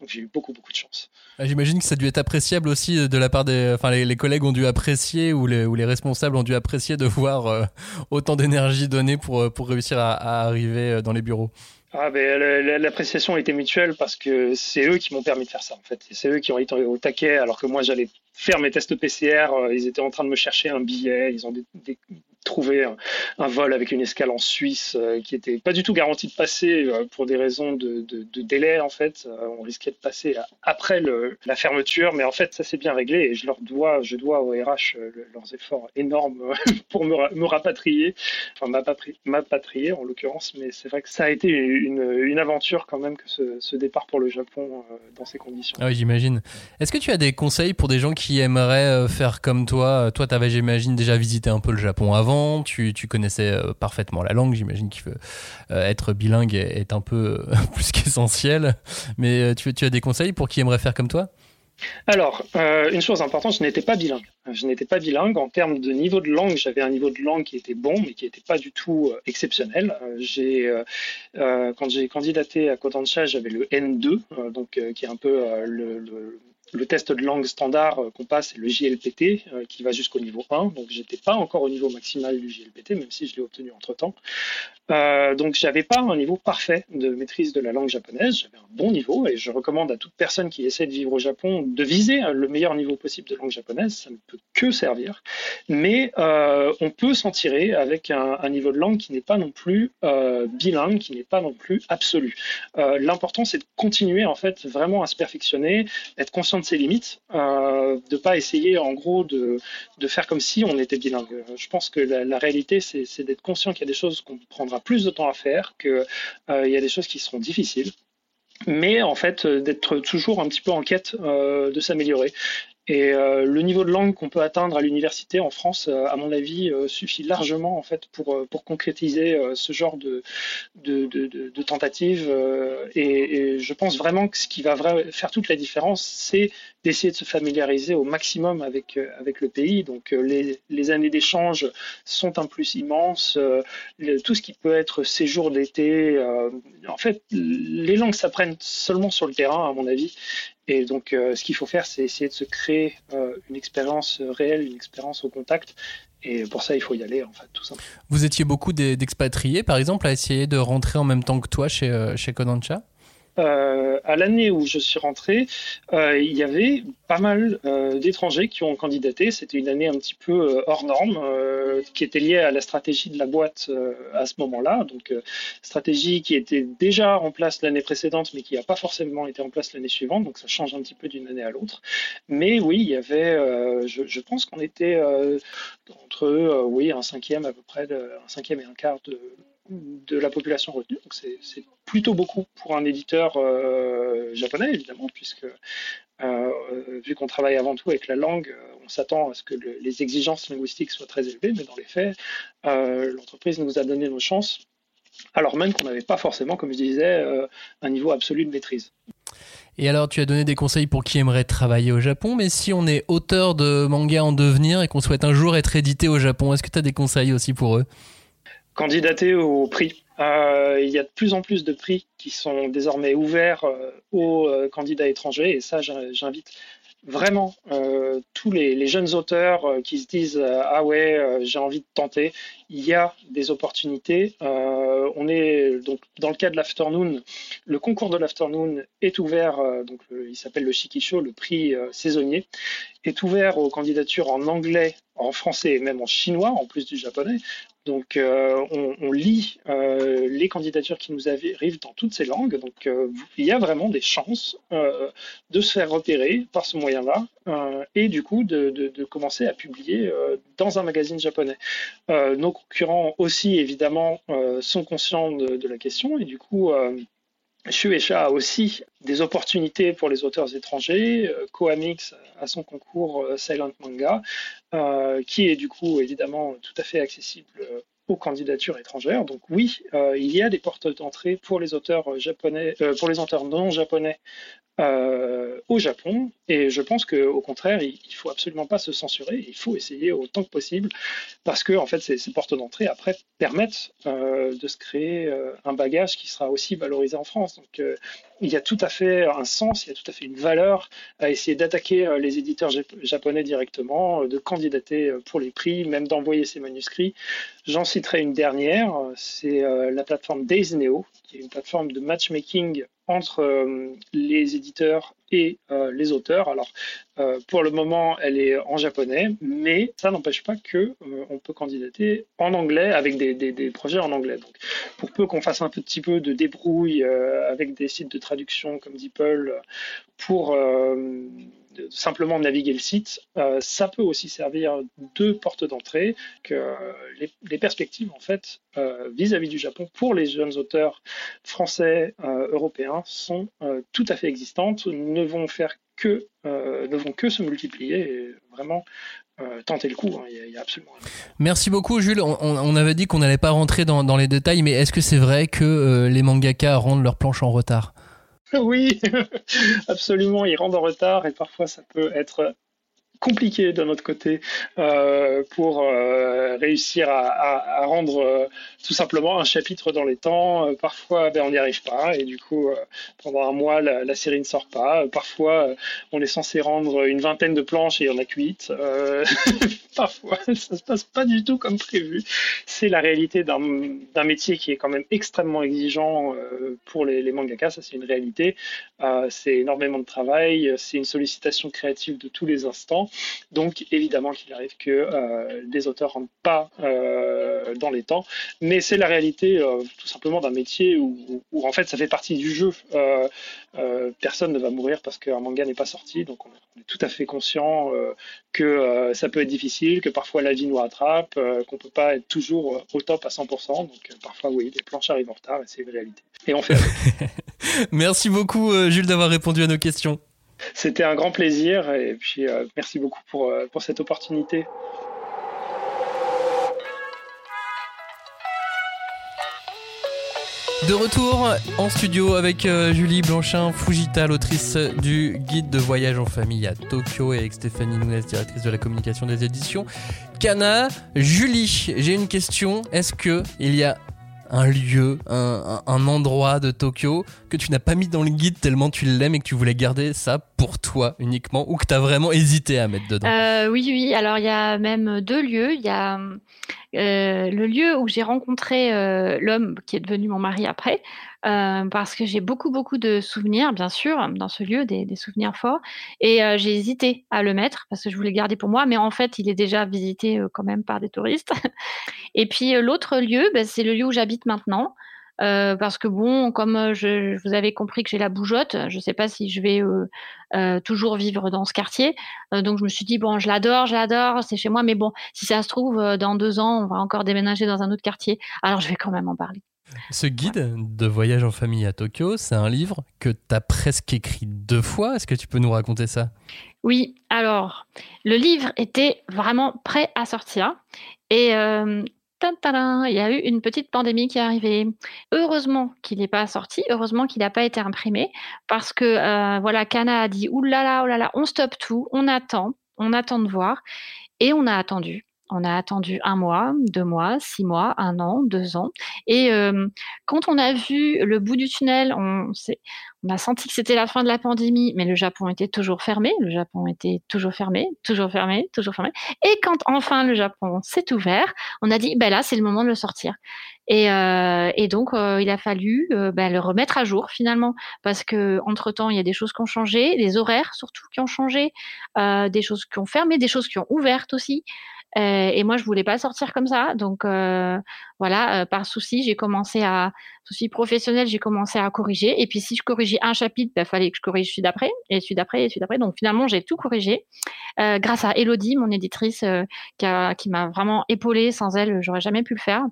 Donc j'ai eu beaucoup, beaucoup de chance. Ah, j'imagine que ça a dû être appréciable aussi de la part des. Enfin, les, collègues ont dû apprécier ou les, ou les, responsables ont dû apprécier de voir autant d'énergie donnée pour, pour réussir à, arriver dans les bureaux. Ah ben, l'appréciation était mutuelle parce que c'est eux qui m'ont permis de faire ça en fait. C'est eux qui ont été au taquet alors que moi j'allais faire mes tests PCR. Ils étaient en train de me chercher un billet. Ils ont des, trouvé un, vol avec une escale en Suisse euh, qui était pas du tout garanti de passer euh, pour des raisons de, délai en fait. Euh, on risquait de passer après la fermeture, mais en fait ça s'est bien réglé et je leur dois, je dois au RH leurs efforts énormes pour me, rapatrier, enfin m'apatrier en l'occurrence, mais c'est vrai que ça a été une, une, aventure quand même que ce, ce départ pour le Japon dans ces conditions. Ah oui, j'imagine. Est-ce que tu as des conseils pour des gens qui aimeraient faire comme toi? Toi, tu avais, j'imagine, déjà visité un peu le Japon avant tu, connaissais euh, parfaitement la langue. J'imagine qu'il euh, être bilingue est, un peu euh, plus qu'essentiel. Mais tu, as des conseils pour qui aimerait faire comme toi? Alors, une chose importante, je n'étais pas bilingue. Je n'étais pas bilingue en termes de niveau de langue. J'avais un niveau de langue qui était bon, mais qui n'était pas du tout exceptionnel. quand j'ai candidaté à Kodansha, j'avais le N2, donc qui est un peu le test de langue standard euh, qu'on passe, c'est le JLPT, euh, qui va jusqu'au niveau 1. Donc, j'étais pas encore au niveau maximal du JLPT, même si je l'ai obtenu entre temps. Euh, donc, j'avais pas un niveau parfait de maîtrise de la langue japonaise. J'avais un bon niveau et je recommande à toute personne qui essaie de vivre au Japon de viser le meilleur niveau possible de langue japonaise. Ça ne peut que servir. Mais on peut s'en tirer avec un, niveau de langue qui n'est pas non plus bilingue, qui n'est pas non plus absolu. L'important, c'est de continuer en fait vraiment à se perfectionner, être conscient de ses limites, euh, de pas essayer en gros de, de, faire comme si on était bilingue. Je pense que la, réalité, c'est d'être conscient qu'il y a des choses qu'on prendra plus de temps à faire, qu'il euh, y a des choses qui seront difficiles mais en fait euh, d'être toujours un petit peu en quête euh, de s'améliorer. Et euh, le niveau de langue qu'on peut atteindre à l'université en France, euh, à mon avis, euh, suffit largement en fait pour pour concrétiser ce genre de de, de, de tentatives. Et, et, je pense vraiment que ce qui va faire toute la différence, c'est d'essayer de se familiariser au maximum avec avec le pays. Donc les, les années d'échange sont un plus immense. tout ce qui peut être séjour d'été, en fait, les langues s'apprennent seulement sur le terrain, à mon avis. Et donc, euh, ce qu'il faut faire, c'est essayer de se créer euh, une expérience réelle, une expérience au contact. Et pour ça, il faut y aller, en fait, tout simplement. Vous étiez beaucoup d'expatriés, par exemple, à essayer de rentrer en même temps que toi chez, euh, chez euh, à l'année où je suis rentré, euh, il y avait pas mal euh, d'étrangers qui ont candidaté. C'était une année un petit peu hors norme, qui était liée à la stratégie de la boîte à ce moment-là. Donc, stratégie qui était déjà en place l'année précédente, mais qui n'a pas forcément été en place l'année suivante. Donc, ça change un petit peu d'une année à l'autre. Mais oui, il y avait, je, pense qu'on était entre, oui, un cinquième à peu près, un cinquième et un quart de de la population retenue. Donc c'est plutôt beaucoup pour un éditeur euh, japonais, évidemment, puisque euh, vu qu'on travaille avant tout avec la langue, euh, on s'attend à ce que les exigences linguistiques soient très élevées, mais dans les faits, l'entreprise nous a donné nos chances, alors même qu'on n'avait pas forcément, comme je disais, un niveau absolu de maîtrise. Et alors, tu as donné des conseils pour qui aimerait travailler au Japon, mais si on est auteur de manga en devenir et qu'on souhaite un jour être édité au Japon, est-ce que tu as des conseils aussi pour eux? Candidater au prix. Euh, il y a de plus en plus de prix qui sont désormais ouverts euh, aux euh, candidats étrangers. Et ça, j'invite vraiment tous les, jeunes auteurs qui se disent ah ouais j'ai envie de tenter. Il y a des opportunités. On est donc dans le cas de l'afternoon le concours de l'afternoon est ouvert donc il s'appelle le Shikisho le prix saisonnier est ouvert aux candidatures en anglais en français et même en chinois en plus du japonais donc, euh, on, lit euh, les candidatures qui nous arrivent dans toutes ces langues. Donc, euh, il y a vraiment des chances de se faire repérer par ce moyen-là et du coup de, commencer à publier dans un magazine japonais. nos concurrents aussi, évidemment, sont conscients de, de, la question et du coup Shueisha a aussi des opportunités pour les auteurs étrangers. Euh, Koamix a son concours euh, Silent Manga, euh, qui est du coup évidemment tout à fait accessible aux candidatures étrangères. Donc oui, il y a des portes d'entrée pour les auteurs japonais, pour les auteurs non japonais euh, au Japon. Et je pense qu'au contraire, il ne faut absolument pas se censurer. Il faut essayer autant que possible parce que en fait, ces, portes d'entrée après permettent euh, de se créer euh, un bagage qui sera aussi valorisé en France. Donc, il y a tout à fait un sens, il y a tout à fait une valeur à essayer d'attaquer les éditeurs japonais directement, de candidater pour les prix, même d'envoyer ses manuscrits. J'en citerai une dernière, c'est la plateforme Daysneo, qui est une plateforme de matchmaking entre euh, les éditeurs et euh, les auteurs. Alors, euh, pour le moment, elle est en japonais, mais ça n'empêche pas que on peut candidater en anglais avec des, des, des, projets en anglais. Donc, pour peu qu'on fasse un petit peu de débrouille avec des sites de traduction comme DeepL pour simplement naviguer le site, euh, ça peut aussi servir de porte d'entrée que les, perspectives en fait euh, vis-à-vis -vis du Japon pour les jeunes auteurs français, euh, européens sont tout à fait existantes, ne vont faire que ne vont que se multiplier et vraiment tenter le coup. Hein, y a, absolument. Merci beaucoup, Jules. On, avait dit qu'on n'allait pas rentrer dans, les détails, mais est-ce que c'est vrai que les mangaka rendent leurs planches en retard? Oui, absolument. Ils rendent en retard et parfois ça peut être compliqué de notre côté euh, pour euh, réussir à, rendre euh, tout simplement un chapitre dans les temps. parfois, ben, on n'y arrive pas et du coup, pendant un mois, la, série ne sort pas. Parfois, on est censé rendre une vingtaine de planches et il y en a que huit. parfois, ça se passe pas du tout comme prévu. C'est la réalité d'un métier qui est quand même extrêmement exigeant pour les, les mangakas, ça c'est une réalité. c'est énormément de travail, c'est une sollicitation créative de tous les instants. Donc évidemment qu'il arrive que euh, des auteurs rentrent pas euh, dans les temps, mais c'est la réalité euh, tout simplement d'un métier où, en fait ça fait partie du jeu. Euh, personne ne va mourir parce qu'un manga n'est pas sorti, donc on est tout à fait conscient que ça peut être difficile, que parfois la vie nous rattrape, qu'on peut pas être toujours au top à 100%. Donc parfois oui, les planches arrivent en retard et c'est une réalité. Et on fait. Merci beaucoup Jules d'avoir répondu à nos questions. C'était un grand plaisir et puis euh, merci beaucoup pour, euh, pour cette opportunité. De retour en studio avec euh, Julie Blanchin Fujita, l'autrice du guide de voyage en famille à Tokyo, et avec Stéphanie Nunes, directrice de la communication des éditions Kana. Julie, j'ai une question. Est-ce que il y a un lieu, un, un, endroit de Tokyo que tu n'as pas mis dans le guide tellement tu l'aimes et que tu voulais garder ça pour toi uniquement ou que tu as vraiment hésité à mettre dedans euh, Oui, oui. Alors il y a même deux lieux. Il y a euh, le lieu où j'ai rencontré euh, l'homme qui est devenu mon mari après. Parce que j'ai beaucoup, beaucoup de souvenirs, bien sûr, dans ce lieu, des, souvenirs forts. Et j'ai hésité à le mettre parce que je voulais le garder pour moi, mais en fait, il est déjà visité quand même par des touristes. Et puis l'autre lieu, bah, c'est le lieu où j'habite maintenant. Euh, parce que bon, comme je, vous avez compris que j'ai la bougeotte, je ne sais pas si je vais euh, euh, toujours vivre dans ce quartier. donc je me suis dit bon, je l'adore, je l'adore, c'est chez moi, mais bon, si ça se trouve dans deux ans, on va encore déménager dans un autre quartier. Alors je vais quand même en parler. Ce guide de voyage en famille à Tokyo, c'est un livre que tu as presque écrit deux fois. Est-ce que tu peux nous raconter ça? Oui, alors, le livre était vraiment prêt à sortir. Et euh, il y a eu une petite pandémie qui est arrivée. Heureusement qu'il n'est pas sorti, heureusement qu'il n'a pas été imprimé, parce que euh, voilà, Kana a dit oulala, oulala, on stoppe tout, on attend, on attend de voir. Et on a attendu. On a attendu un mois, deux mois, six mois, un an, deux ans. Et quand on a vu le bout du tunnel, on, a senti que c'était la fin de la pandémie, mais le Japon était toujours fermé. Le Japon était toujours fermé, toujours fermé, toujours fermé. Et quand enfin le Japon s'est ouvert, on a dit, ben là, c'est le moment de le sortir. Et, donc, il a fallu ben, le remettre à jour finalement, parce que entre temps, il y a des choses qui ont changé, des horaires surtout qui ont changé, des choses qui ont fermé, des choses qui ont ouvertes aussi. Euh, et moi, je voulais pas sortir comme ça. Donc euh, voilà, euh, par souci, j'ai commencé à souci professionnel, j'ai commencé à corriger. Et puis si je corrigeais un chapitre, il bah, fallait que je corrige celui d'après, et celui d'après, et celui d'après. Donc finalement, j'ai tout corrigé euh, grâce à Elodie, mon éditrice, euh, qui, a, qui m'a vraiment épaulée. Sans elle, j'aurais jamais pu le faire.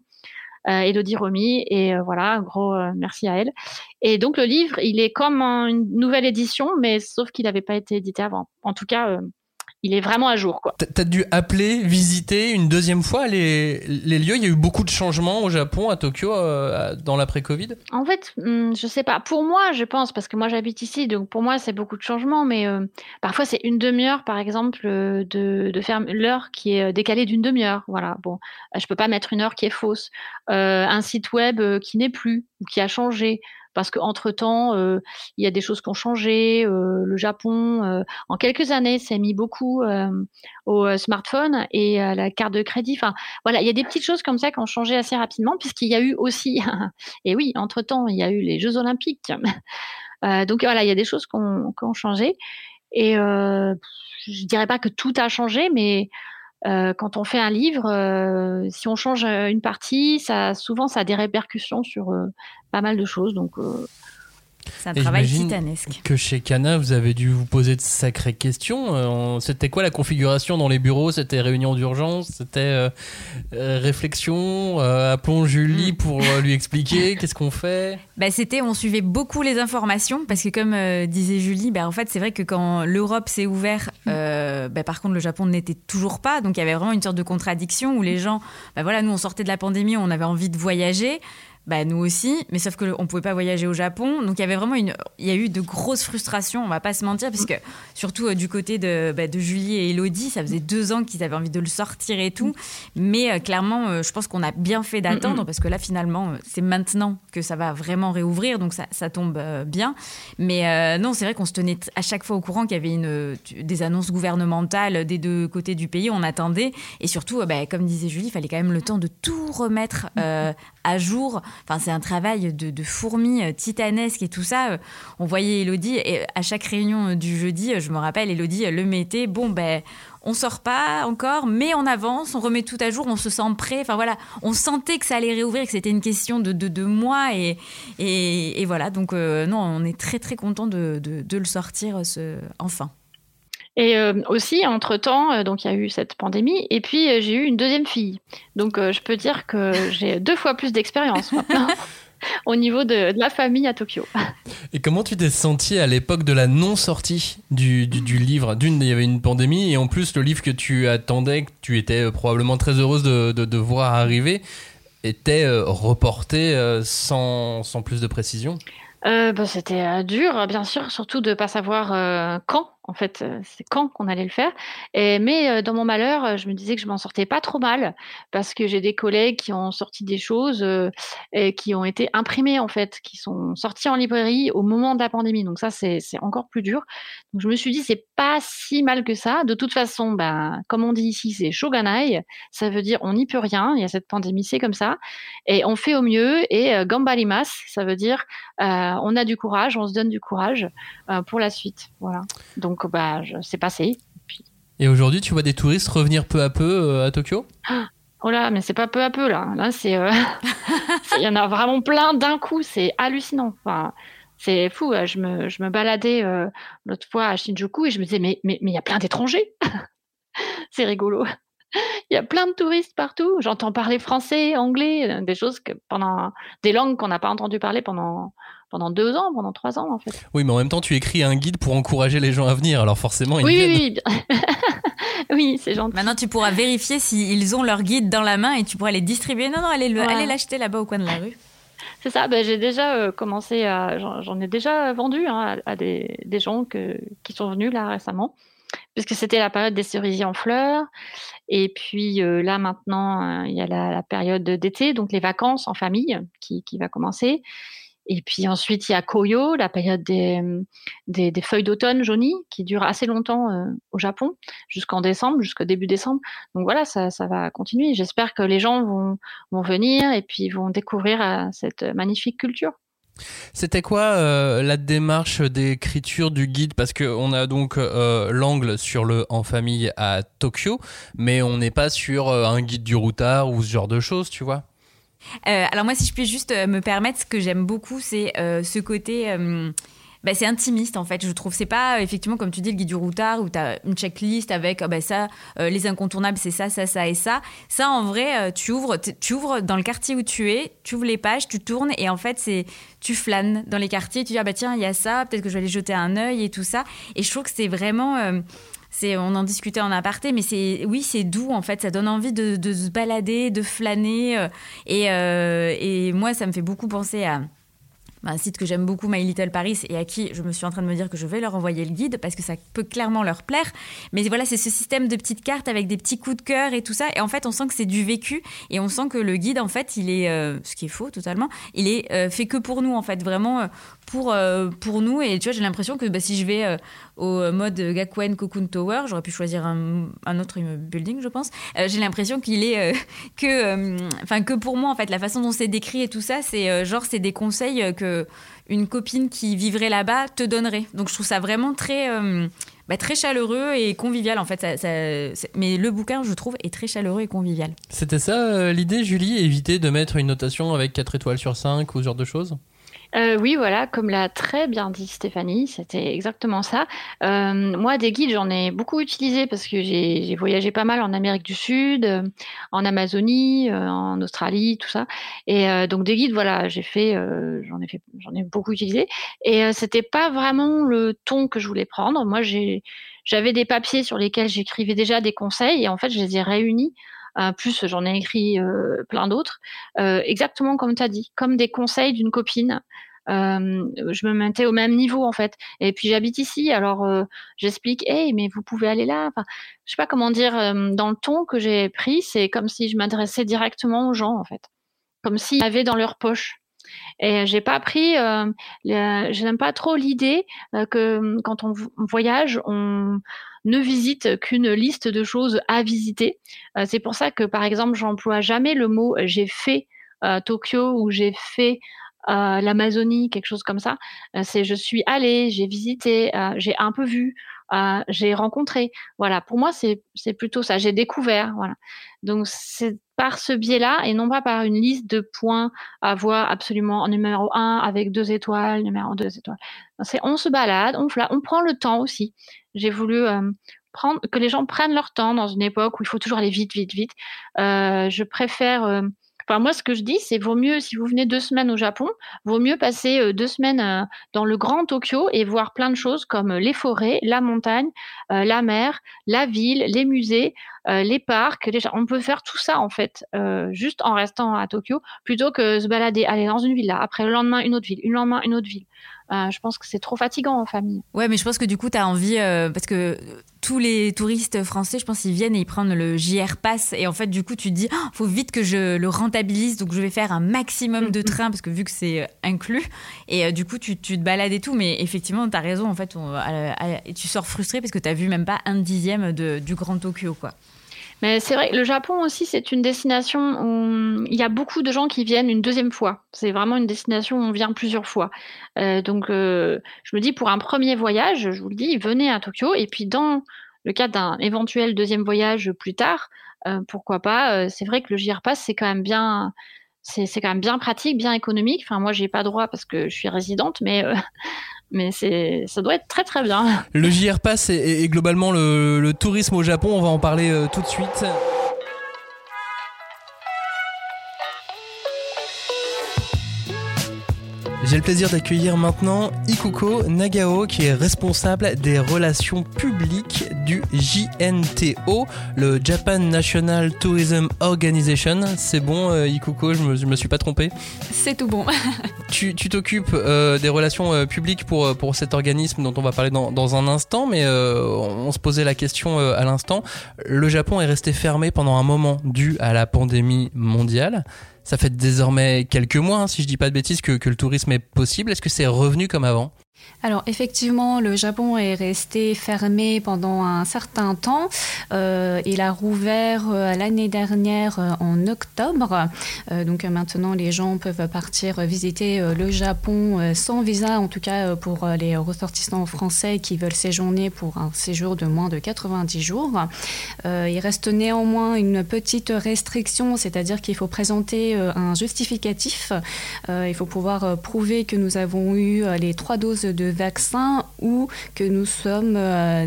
Euh, Elodie Romy et voilà, gros merci à elle. Et donc le livre, il est comme une nouvelle édition, mais sauf qu'il n'avait pas été édité avant. En tout cas, il est vraiment à jour. quoi. T'as dû appeler, visiter une deuxième fois les, les, lieux. Il y a eu beaucoup de changements au Japon, à Tokyo, euh, dans l'après-Covid. En fait, hmm, je sais pas. Pour moi, je pense parce que moi j'habite ici, donc pour moi c'est beaucoup de changements. Mais euh, parfois c'est une demi-heure, par exemple, de, de faire l'heure qui est décalée d'une demi-heure. Voilà. Bon, je peux pas mettre une heure qui est fausse. un site web qui n'est plus ou qui a changé parce qu'entre-temps, euh, il y a des choses qui ont changé. Euh, le Japon, euh, en quelques années, s'est mis beaucoup au smartphone et à la carte de crédit. Enfin, voilà, il y a des petites choses comme ça qui ont changé assez rapidement, puisqu'il y a eu aussi, et oui, entre-temps, il y a eu les Jeux Olympiques. donc voilà, il y a des choses qui ont, qui ont changé. Et je dirais pas que tout a changé, mais euh, quand on fait un livre, euh, si on change euh, une partie, ça, souvent ça a des répercussions sur pas mal de choses. Donc c'est un travail titanesque. Que chez Cana, vous avez dû vous poser de sacrées questions. Euh, c'était quoi la configuration dans les bureaux? C'était réunion d'urgence? C'était euh, euh, réflexion? Appelons Julie mm. pour lui expliquer qu'est-ce qu'on fait? Bah, C'était, on suivait beaucoup les informations parce que comme disait Julie, bah, en fait c'est vrai que quand l'Europe s'est ouverte, bah, par contre le Japon n'était toujours pas. Donc il y avait vraiment une sorte de contradiction où les gens, bah, voilà, nous on sortait de la pandémie, on avait envie de voyager bah, nous aussi, mais sauf qu'on ne pouvait pas voyager au Japon. Donc il y avait vraiment une, il y a eu de grosses frustrations, on va pas se mentir, parce que surtout euh, du côté de, bah, de Julie et Elodie, ça faisait deux ans qu'ils avaient envie de le sortir et tout. Mais euh, clairement, euh, je pense qu'on a bien fait d'attendre, parce que là finalement, c'est maintenant que ça va vraiment réouvrir, donc ça, ça tombe bien. Mais non, c'est vrai qu'on se tenait à chaque fois au courant qu'il y avait une, des annonces gouvernementales des deux côtés du pays, on attendait. Et surtout, bah, comme disait Julie, il fallait quand même le temps de tout remettre à jour. Enfin, c'est un travail de, fourmi euh, titanesque et tout ça. Euh, on voyait Elodie, et à chaque réunion euh, du jeudi, je me rappelle, Elodie le mettait. Bon, ben on sort pas encore, mais on avance, on remet tout à jour, on se sent prêt. Enfin voilà, on sentait que ça allait réouvrir, que c'était une question de, de, mois et, et, voilà. Donc non, on est très très content de, de le sortir ce, enfin. Et euh, aussi, entre-temps, euh, donc il y a eu cette pandémie, et puis euh, j'ai eu une deuxième fille. Donc je peux dire que j'ai deux fois plus d'expérience maintenant. au niveau de, la famille à Tokyo. Et comment tu t'es senti à l'époque de la non-sortie du, du, livre? D'une, il y avait une pandémie, et en plus, le livre que tu attendais, que tu étais probablement très heureuse de, de, voir arriver, était reporté sans, sans, plus de précision? Bah, C'était dur, bien sûr, surtout de ne pas savoir quand en fait, euh, c'est quand qu'on allait le faire. Mais euh, dans mon malheur, euh, je me disais que je m'en sortais pas trop mal parce que j'ai des collègues qui ont sorti des choses qui ont été imprimées en fait, qui sont sorties en librairie au moment de la pandémie. Donc ça, c'est encore plus dur. Donc je me suis dit, c'est pas si mal que ça. De toute façon, ben, comme on dit ici, c'est shoganai. Ça veut dire on n'y peut rien. Il y a cette pandémie, c'est comme ça. Et on fait au mieux. Et gambarimas, ça veut dire on a du courage, on se donne du courage pour la suite. Voilà. Donc donc, bah, c'est passé. Et aujourd'hui, tu vois des touristes revenir peu à peu euh, à Tokyo? Oh là, mais c'est pas peu à peu là. Là, c'est, euh, il y en a vraiment plein d'un coup. C'est hallucinant. Enfin, c'est fou. Je me, je me baladais euh, l'autre fois à Shinjuku et je me disais, mais mais il y a plein d'étrangers. c'est rigolo. Il y a plein de touristes partout. J'entends parler français, anglais, des choses que pendant des langues qu'on n'a pas entendu parler pendant pendant deux ans, pendant trois ans en fait. Oui, mais en même temps, tu écris un guide pour encourager les gens à venir, alors forcément, ils oui, viennent. Oui, oui, oui, c'est gentil. Maintenant, tu pourras vérifier s'ils ont leur guide dans la main et tu pourras les distribuer. Non, non, allez l'acheter là-bas au coin de la rue. C'est ça, ben, j'ai déjà euh, commencé à. J'en ai déjà vendu hein, à, des, des, gens que, qui sont venus là récemment, puisque c'était la période des cerisiers en fleurs. Et puis euh, là, maintenant, euh, il y a la, la période d'été, donc les vacances en famille qui, qui va commencer. Et puis ensuite, il y a Koyo, la période des, des, feuilles d'automne jaunies, qui dure assez longtemps euh, au Japon, jusqu'en décembre, jusqu'au début décembre. Donc voilà, ça, ça va continuer. J'espère que les gens vont, vont venir et puis vont découvrir euh, cette magnifique culture. C'était quoi euh, la démarche d'écriture du guide? Parce qu'on a donc l'angle sur le en famille à Tokyo, mais on n'est pas sur un guide du routard ou ce genre de choses, tu vois euh, alors moi, si je puis juste euh, me permettre, ce que j'aime beaucoup, c'est euh, ce côté... Bah, c'est intimiste en fait, je trouve. C'est pas effectivement comme tu dis le guide du routard où tu as une checklist avec ah, bah, ça, les incontournables, c'est ça, ça, ça et ça. Ça en vrai, tu ouvres, tu ouvres dans le quartier où tu es, tu ouvres les pages, tu tournes et en fait c'est tu flânes dans les quartiers, tu dis ah bah tiens il y a ça, peut-être que je vais aller jeter un œil et tout ça. Et je trouve que c'est vraiment on en discutait en aparté, mais c'est, oui, c'est doux en fait. Ça donne envie de, se balader, de flâner. et, et moi, ça me fait beaucoup penser à un site que j'aime beaucoup, My Little Paris, et à qui je me suis en train de me dire que je vais leur envoyer le guide parce que ça peut clairement leur plaire. Mais voilà, c'est ce système de petites cartes avec des petits coups de cœur et tout ça. Et en fait, on sent que c'est du vécu et on sent que le guide, en fait, il est, euh, ce qui est faux totalement, il est euh, fait que pour nous, en fait, vraiment euh, pour, pour nous. Et tu vois, j'ai l'impression que bah, si je vais au mode Gakuen Cocoon Tower, j'aurais pu choisir un, un, autre building, je pense. j'ai l'impression qu'il est que, enfin, que pour moi, en fait, la façon dont c'est décrit et tout ça, c'est genre, c'est des conseils que une copine qui vivrait là-bas te donnerait. Donc je trouve ça vraiment très, euh, bah, très chaleureux et convivial en fait. mais le bouquin, je trouve, est très chaleureux et convivial. C'était ça euh, l'idée, Julie Éviter de mettre une notation avec 4 étoiles sur 5 ou ce genre de choses? Euh, oui, voilà, comme l'a très bien dit Stéphanie, c'était exactement ça. Euh, moi, des guides, j'en ai beaucoup utilisé parce que j'ai voyagé pas mal en Amérique du Sud, euh, en Amazonie, en Australie, tout ça. Et donc des guides, voilà, j'ai fait, j'en ai fait, j'en ai beaucoup utilisé. Et c'était pas vraiment le ton que je voulais prendre. Moi, j'avais des papiers sur lesquels j'écrivais déjà des conseils et en fait, je les ai réunis plus j'en ai écrit euh, plein d'autres, euh, exactement comme tu as dit, comme des conseils d'une copine. je me mettais au même niveau en fait. Et puis j'habite ici, alors j'explique, hey, mais vous pouvez aller là? Enfin, je sais pas comment dire, dans le ton que j'ai pris, c'est comme si je m'adressais directement aux gens en fait, comme s'ils avaient dans leur poche. Et j'ai pas pris, euh, je n'aime pas trop l'idée que quand on voyage, on ne visite qu'une liste de choses à visiter. Euh, c'est pour ça que, par exemple, j'emploie jamais le mot euh, j'ai fait euh, Tokyo ou j'ai fait l'Amazonie, quelque chose comme ça. c'est je suis allée, j'ai visité, j'ai un peu vu, j'ai rencontré. Voilà, pour moi, c'est plutôt ça. J'ai découvert. Voilà. Donc, c'est par ce biais-là et non pas par une liste de points à voir absolument en numéro 1 avec deux étoiles, numéro 2 étoiles. C'est on se balade, on, on prend le temps aussi. J'ai voulu prendre, que les gens prennent leur temps dans une époque où il faut toujours aller vite, vite, vite. Je préfère. Enfin, moi, ce que je dis, c'est vaut mieux, si vous venez deux semaines au Japon, vaut mieux passer deux semaines dans le grand Tokyo et voir plein de choses comme les forêts, la montagne, la mer, la ville, les musées, les parcs. Les... On peut faire tout ça, en fait, juste en restant à Tokyo, plutôt que se balader, aller dans une ville là, après le lendemain une autre ville, le lendemain une autre ville. Euh, je pense que c'est trop fatigant en famille. Ouais, mais je pense que du coup, tu as envie, euh, parce que tous les touristes français, je pense, ils viennent et ils prennent le JR Pass. Et en fait, du coup, tu te dis, il oh, faut vite que je le rentabilise, donc je vais faire un maximum de trains, parce que vu que c'est euh, inclus. Et du coup, tu, tu, te balades et tout. Mais effectivement, tu as raison, en fait, et tu sors frustré parce que tu as vu même pas un dixième de, du Grand Tokyo, quoi. Mais c'est vrai, le Japon aussi, c'est une destination où il y a beaucoup de gens qui viennent une deuxième fois. C'est vraiment une destination où on vient plusieurs fois. Euh, donc, euh, je me dis, pour un premier voyage, je vous le dis, venez à Tokyo. Et puis, dans le cas d'un éventuel deuxième voyage plus tard, euh, pourquoi pas C'est vrai que le JR Pass, c'est quand même bien c'est quand même bien pratique, bien économique. Enfin, moi, j'ai pas droit parce que je suis résidente, mais mais c'est ça doit être très très bien. Le JR Pass et, globalement le, tourisme au Japon, on va en parler euh, tout de suite. J'ai le plaisir d'accueillir maintenant Ikuko Nagao, qui est responsable des relations publiques du JNTO, le Japan National Tourism Organization. C'est bon, euh, Ikuko, je me, me suis pas trompé C'est tout bon. tu t'occupes euh, des relations euh, publiques pour, pour cet organisme dont on va parler dans, dans un instant, mais on se posait la question à l'instant. Le Japon est resté fermé pendant un moment dû à la pandémie mondiale. Ça fait désormais quelques mois, hein, si je dis pas de bêtises, que, que le tourisme est possible. Est-ce que c'est revenu comme avant? Alors effectivement, le Japon est resté fermé pendant un certain temps. Euh, il a rouvert euh, l'année dernière euh, en octobre. donc maintenant, les gens peuvent partir visiter le Japon sans visa, en tout cas pour les ressortissants français qui veulent séjourner pour un séjour de moins de 90 jours. il reste néanmoins une petite restriction, c'est-à-dire qu'il faut présenter un justificatif. il faut pouvoir prouver que nous avons eu les trois doses de vaccin ou que nous sommes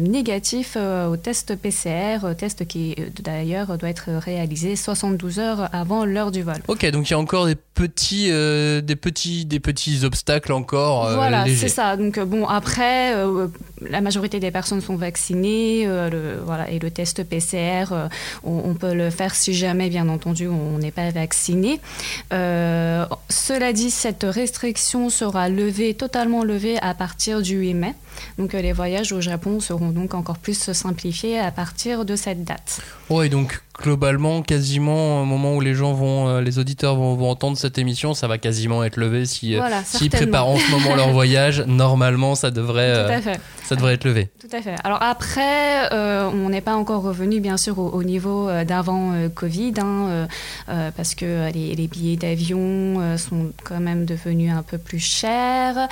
négatifs au test PCR, test qui d'ailleurs doit être réalisé 72 heures avant l'heure du vol. Ok, donc il y a encore des petits, des petits, des petits obstacles encore. voilà, c'est ça. Donc bon, après, la majorité des personnes sont vaccinées, le, voilà, et le test PCR, on, on, peut le faire si jamais, bien entendu, on n'est pas vacciné. cela dit, cette restriction sera levée, totalement levée à partir du 8 mai. Donc les voyages au Japon seront donc encore plus simplifiés à partir de cette date. Oui, donc globalement, quasiment au moment où les gens vont, euh, les auditeurs vont, entendre cette émission, ça va quasiment être levé. Si, euh, s'ils préparent en ce moment leur voyage, normalement, ça devrait, euh, ça devrait être levé. Tout à fait. Alors après, on n'est pas encore revenu, bien sûr, au, niveau d'avant Covid, hein, parce que les, les billets d'avion sont quand même devenus un peu plus chers.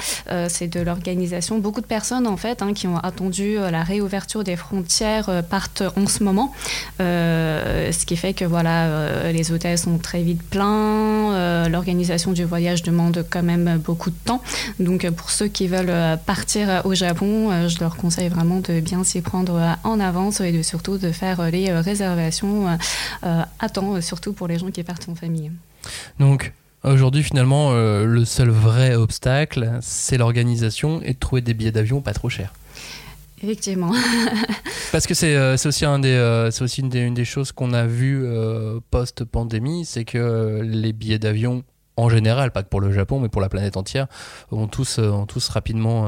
c'est de l'organisation. Beaucoup de personnes, en fait, hein, qui ont attendu la réouverture des frontières partent en ce moment. Euh, ce qui fait que voilà, euh, les hôtels sont très vite pleins, euh, l'organisation du voyage demande quand même beaucoup de temps. Donc pour ceux qui veulent partir au Japon, je leur conseille vraiment de bien s'y prendre en avance et de surtout de faire les réservations à temps, surtout pour les gens qui partent en famille. Donc Aujourd'hui, finalement, le seul vrai obstacle, c'est l'organisation et de trouver des billets d'avion pas trop chers. Effectivement. Parce que c'est euh, aussi, un des, euh, aussi une, des, une des choses qu'on a vues euh, post-pandémie, c'est que les billets d'avion en général, pas que pour le Japon, mais pour la planète entière, ont tous, ont tous rapidement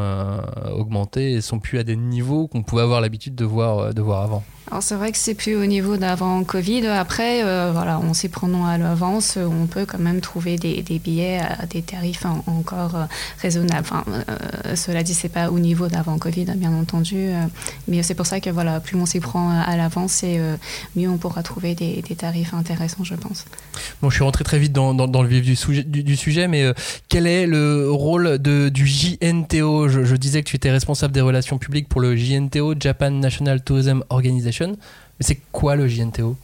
augmenté et sont plus à des niveaux qu'on pouvait avoir l'habitude de voir, de voir avant. Alors c'est vrai que c'est plus au niveau d'avant Covid. Après, euh, voilà, on s'y prenant à l'avance, on peut quand même trouver des, billets à des tarifs encore euh, raisonnables. Enfin, euh, cela dit, c'est pas au niveau d'avant Covid, bien entendu, mais c'est pour ça que voilà, plus on s'y prend à l'avance, et mieux on pourra trouver des, tarifs intéressants, je pense. Bon, je suis rentré très vite dans, le vif du sujet, du, sujet mais quel est le rôle de, du JNTO je disais que tu étais responsable des relations publiques pour le JNTO, Japan National Tourism Organization. Mais c'est quoi le JNTO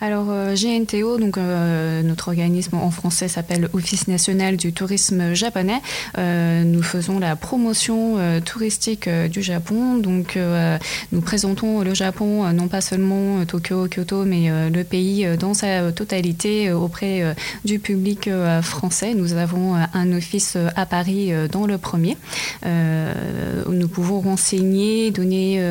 alors euh, GNTO, donc euh, notre organisme en français s'appelle Office national du tourisme japonais. Euh, nous faisons la promotion touristique du Japon. Donc nous présentons le Japon non pas seulement Tokyo, Kyoto, mais le pays dans sa totalité auprès du public français. Nous avons un office à Paris dans le premier. nous pouvons renseigner, donner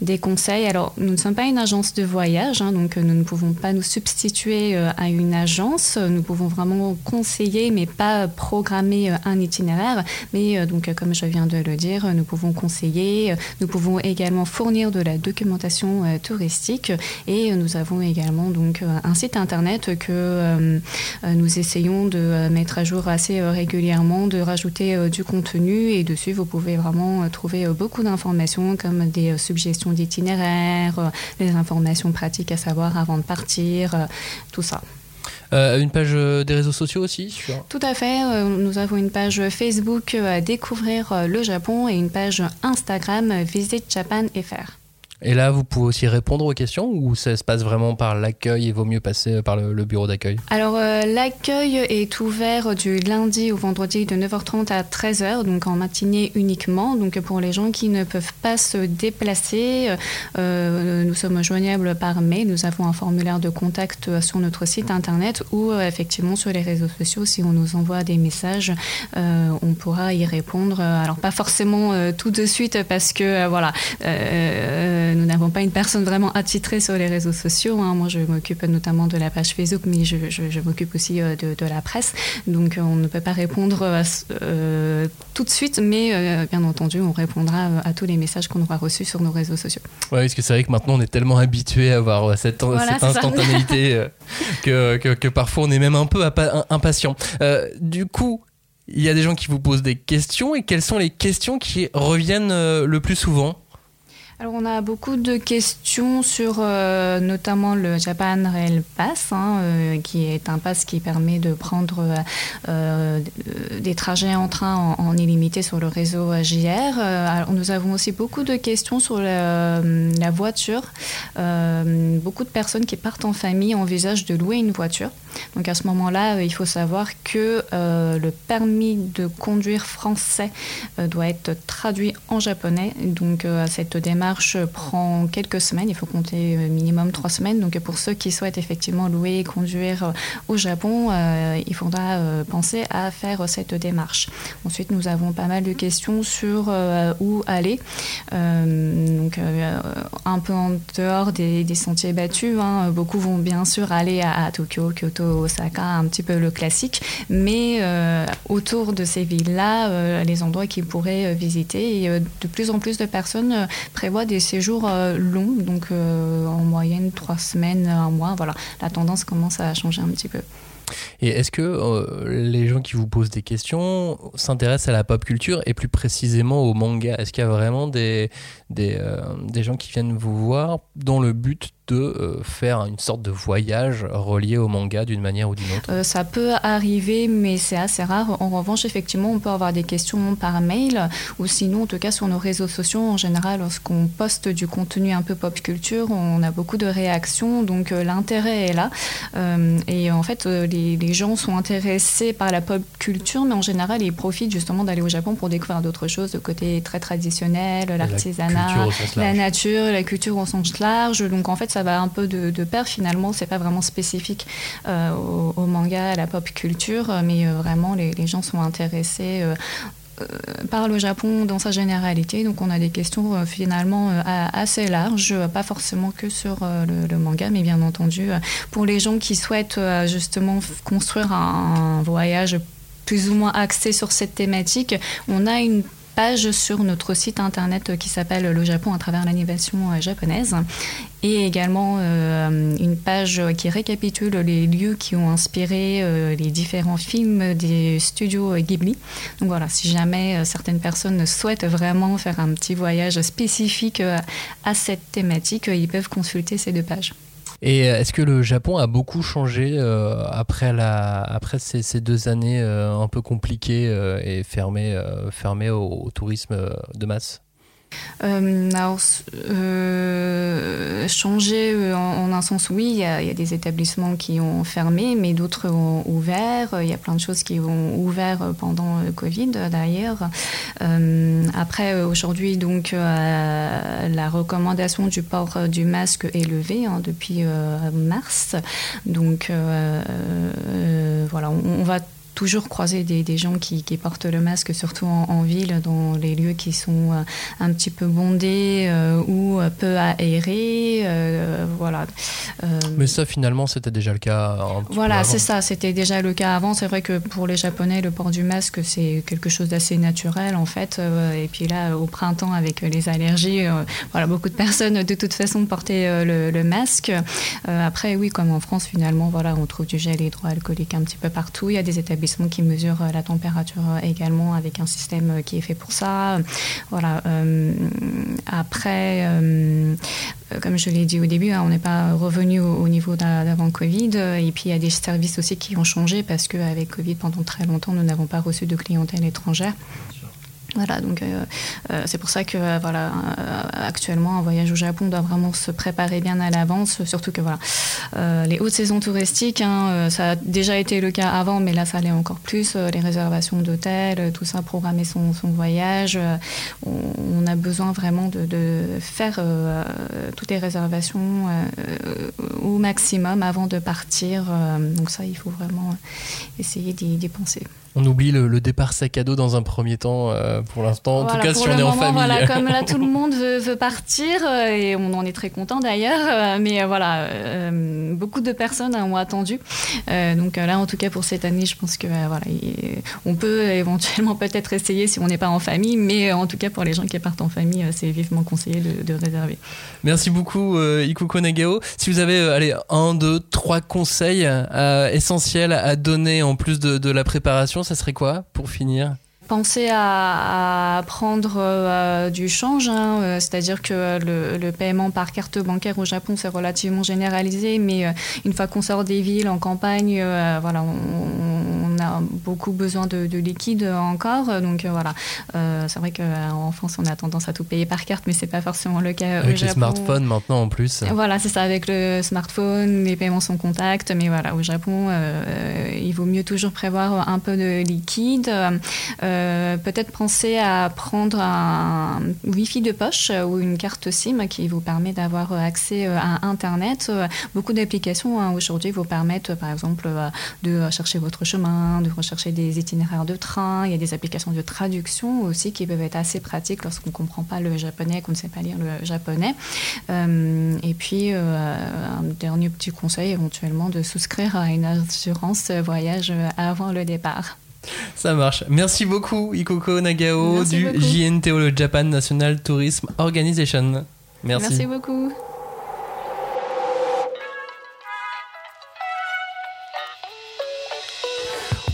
des conseils. Alors nous ne sommes pas une agence de voyage, hein, donc nous ne pouvons pas nous substituer euh, à une agence. Nous pouvons vraiment conseiller, mais pas programmer euh, un itinéraire. Mais euh, donc, comme je viens de le dire, nous pouvons conseiller. Nous pouvons également fournir de la documentation touristique. Et nous avons également donc un site internet que nous essayons de mettre à jour assez régulièrement, de rajouter du contenu. Et dessus, vous pouvez vraiment trouver beaucoup d'informations comme des suggestions d'itinéraires, des informations pratiques à savoir avant de partir, euh, tout ça. Euh, une page euh, des réseaux sociaux aussi Tout à fait. nous avons une page Facebook à découvrir le Japon et une page Instagram Visit Japan FR. Et là, vous pouvez aussi répondre aux questions ou ça se passe vraiment par l'accueil et vaut mieux passer par le, bureau d'accueil? Alors, euh, l'accueil est ouvert du lundi au vendredi de 9h30 à 13h, donc en matinée uniquement. Donc, pour les gens qui ne peuvent pas se déplacer, euh, nous sommes joignables par mail. Nous avons un formulaire de contact sur notre site internet ou euh, effectivement sur les réseaux sociaux. Si on nous envoie des messages, on pourra y répondre. Alors, pas forcément tout de suite parce que, voilà nous n'avons pas une personne vraiment attitrée sur les réseaux sociaux. Hein. Moi, je m'occupe notamment de la page Facebook, mais je, m'occupe aussi euh, de, la presse. Donc, euh, on ne peut pas répondre euh, tout de suite, mais bien entendu, on répondra à tous les messages qu'on aura reçus sur nos réseaux sociaux. Oui, parce que c'est vrai que maintenant, on est tellement habitué à avoir cette, instantanéité que, que, parfois, on est même un peu impatient. du coup, il y a des gens qui vous posent des questions et quelles sont les questions qui reviennent le plus souvent? Alors on a beaucoup de questions sur euh, notamment le Japan Rail Pass, hein, euh, qui est un pass qui permet de prendre euh, des trajets en train en, illimité sur le réseau JR. Alors, nous avons aussi beaucoup de questions sur la, la voiture. beaucoup de personnes qui partent en famille envisagent de louer une voiture. Donc à ce moment-là, il faut savoir que le permis de conduire français doit être traduit en japonais. Donc cette démarche prend quelques semaines. Il faut compter minimum trois semaines. Donc pour ceux qui souhaitent effectivement louer et conduire au Japon, il faudra penser à faire cette démarche. Ensuite, nous avons pas mal de questions sur où aller. donc un peu en dehors des, sentiers battus. Hein. Beaucoup vont bien sûr aller à, Tokyo, Kyoto, Osaka, un petit peu le classique, mais euh, autour de ces villes-là, euh, les endroits qu'ils pourraient euh, visiter. De plus en plus de personnes prévoient des séjours longs, donc en moyenne trois semaines, un mois. Voilà, la tendance commence à changer un petit peu. Et est-ce que les gens qui vous posent des questions s'intéressent à la pop culture et plus précisément au manga? Est-ce qu'il y a vraiment des, des, des, gens qui viennent vous voir dans le but de euh, faire une sorte de voyage relié au manga d'une manière ou d'une autre euh, Ça peut arriver, mais c'est assez rare. En revanche, effectivement, on peut avoir des questions par mail ou sinon, en tout cas, sur nos réseaux sociaux. En général, lorsqu'on poste du contenu un peu pop culture, on a beaucoup de réactions, donc euh, l'intérêt est là. et en fait, les, les, gens sont intéressés par la pop culture, mais en général, ils profitent justement d'aller au Japon pour découvrir d'autres choses, le côté très traditionnel, l'artisanat, la, la nature, la culture au sens large. Donc en fait, ça va un peu de, de pair finalement. C'est pas vraiment spécifique euh, au, manga, à la pop culture, mais euh, vraiment les, gens sont intéressés. Euh, par le Japon dans sa généralité. Donc on a des questions finalement assez larges, pas forcément que sur le, manga, mais bien entendu pour les gens qui souhaitent justement construire un, voyage plus ou moins axé sur cette thématique, on a une page sur notre site internet qui s'appelle Le Japon à travers l'animation euh, japonaise et également euh, une page qui récapitule les lieux qui ont inspiré euh, les différents films des studios Ghibli. Donc voilà, si jamais certaines personnes souhaitent vraiment faire un petit voyage spécifique à cette thématique, ils peuvent consulter ces deux pages. Et euh, est-ce que le Japon a beaucoup changé euh, après, la, après ces, deux années euh, un peu compliquées et fermées, fermées au, tourisme de masse? Euh, alors, euh, changer euh, en, un sens, oui, il y, a, des établissements qui ont fermé, mais d'autres ont ouvert. Il y a plein de choses qui ont ouvert pendant le Covid, d'ailleurs. après, aujourd'hui, donc, la recommandation du port du masque est levée hein, depuis mars. Donc, voilà, on va toujours croiser des, des gens qui, qui, portent le masque, surtout en, ville, dans les lieux qui sont euh, un petit peu bondés euh, ou peu aérés. Euh, voilà. Mais ça, finalement, c'était déjà le cas. voilà, c'est ça, c'était déjà le cas avant. C'est vrai que pour les Japonais, le port du masque, c'est quelque chose d'assez naturel, en fait. et puis là, au printemps, avec les allergies, voilà, beaucoup de personnes, de toute façon, portaient le, le masque. après, oui, comme en France, finalement, voilà, on trouve du gel hydroalcoolique un petit peu partout. Il y a des établissements qui mesure euh, la température euh, également avec un système euh, qui est fait pour ça. Voilà. après, comme je l'ai dit au début, hein, on n'est pas revenu au, niveau d'avant Covid. Et puis il y a des services aussi qui ont changé parce qu'avec Covid, pendant très longtemps, nous n'avons pas reçu de clientèle étrangère. Voilà, donc euh, euh, c'est pour ça que euh, voilà, actuellement un voyage au Japon doit vraiment se préparer bien à l'avance, surtout que voilà, les hautes saisons touristiques, hein, ça a déjà été le cas avant, mais là ça allait encore plus, les réservations d'hôtels, tout ça, programmer son, son voyage, on, a besoin vraiment de, de faire toutes les réservations au maximum avant de partir, donc ça il faut vraiment essayer d'y penser on oublie le, départ sac à dos dans un premier temps euh, pour l'instant. En tout cas, si on est en famille. Voilà, comme là, tout le monde veut, partir euh, et on en est très content d'ailleurs. Euh, mais voilà, beaucoup de personnes ont attendu. donc là, en tout cas, pour cette année, je pense que voilà, on peut éventuellement peut-être essayer si on n'est pas en famille. Mais en tout cas, pour les gens qui partent en famille, c'est vivement conseillé de, réserver. Merci beaucoup, Ikuko Nagao. Si vous avez allez, un, deux, trois conseils essentiels à donner en plus de, de la préparation, ça serait quoi pour finir Penser à, prendre euh, du change, hein, euh, c'est-à-dire que le, paiement par carte bancaire au Japon c'est relativement généralisé, mais euh, une fois qu'on sort des villes en campagne, voilà, on, on a beaucoup besoin de, liquide encore. Donc voilà, c'est vrai qu'en France, on a tendance à tout payer par carte, mais c'est pas forcément le cas avec les smartphones maintenant en plus. Voilà, c'est ça, avec le smartphone, les paiements sont contact, mais voilà, au Japon, il vaut mieux toujours prévoir un peu de liquide. Peut-être penser à prendre un Wi-Fi de poche ou une carte SIM qui vous permet d'avoir accès à Internet. Beaucoup d'applications hein, aujourd'hui vous permettent, par exemple, de chercher votre chemin, de rechercher des itinéraires de train. Il y a des applications de traduction aussi qui peuvent être assez pratiques lorsqu'on ne comprend pas le japonais, qu'on ne sait pas lire le japonais. Euh, et puis, euh, un dernier petit conseil, éventuellement, de souscrire à une assurance voyage avant le départ. Ça marche. Merci beaucoup, Ikoko Nagao du JNTO, le Japan National Tourism Organization. Merci. Merci beaucoup.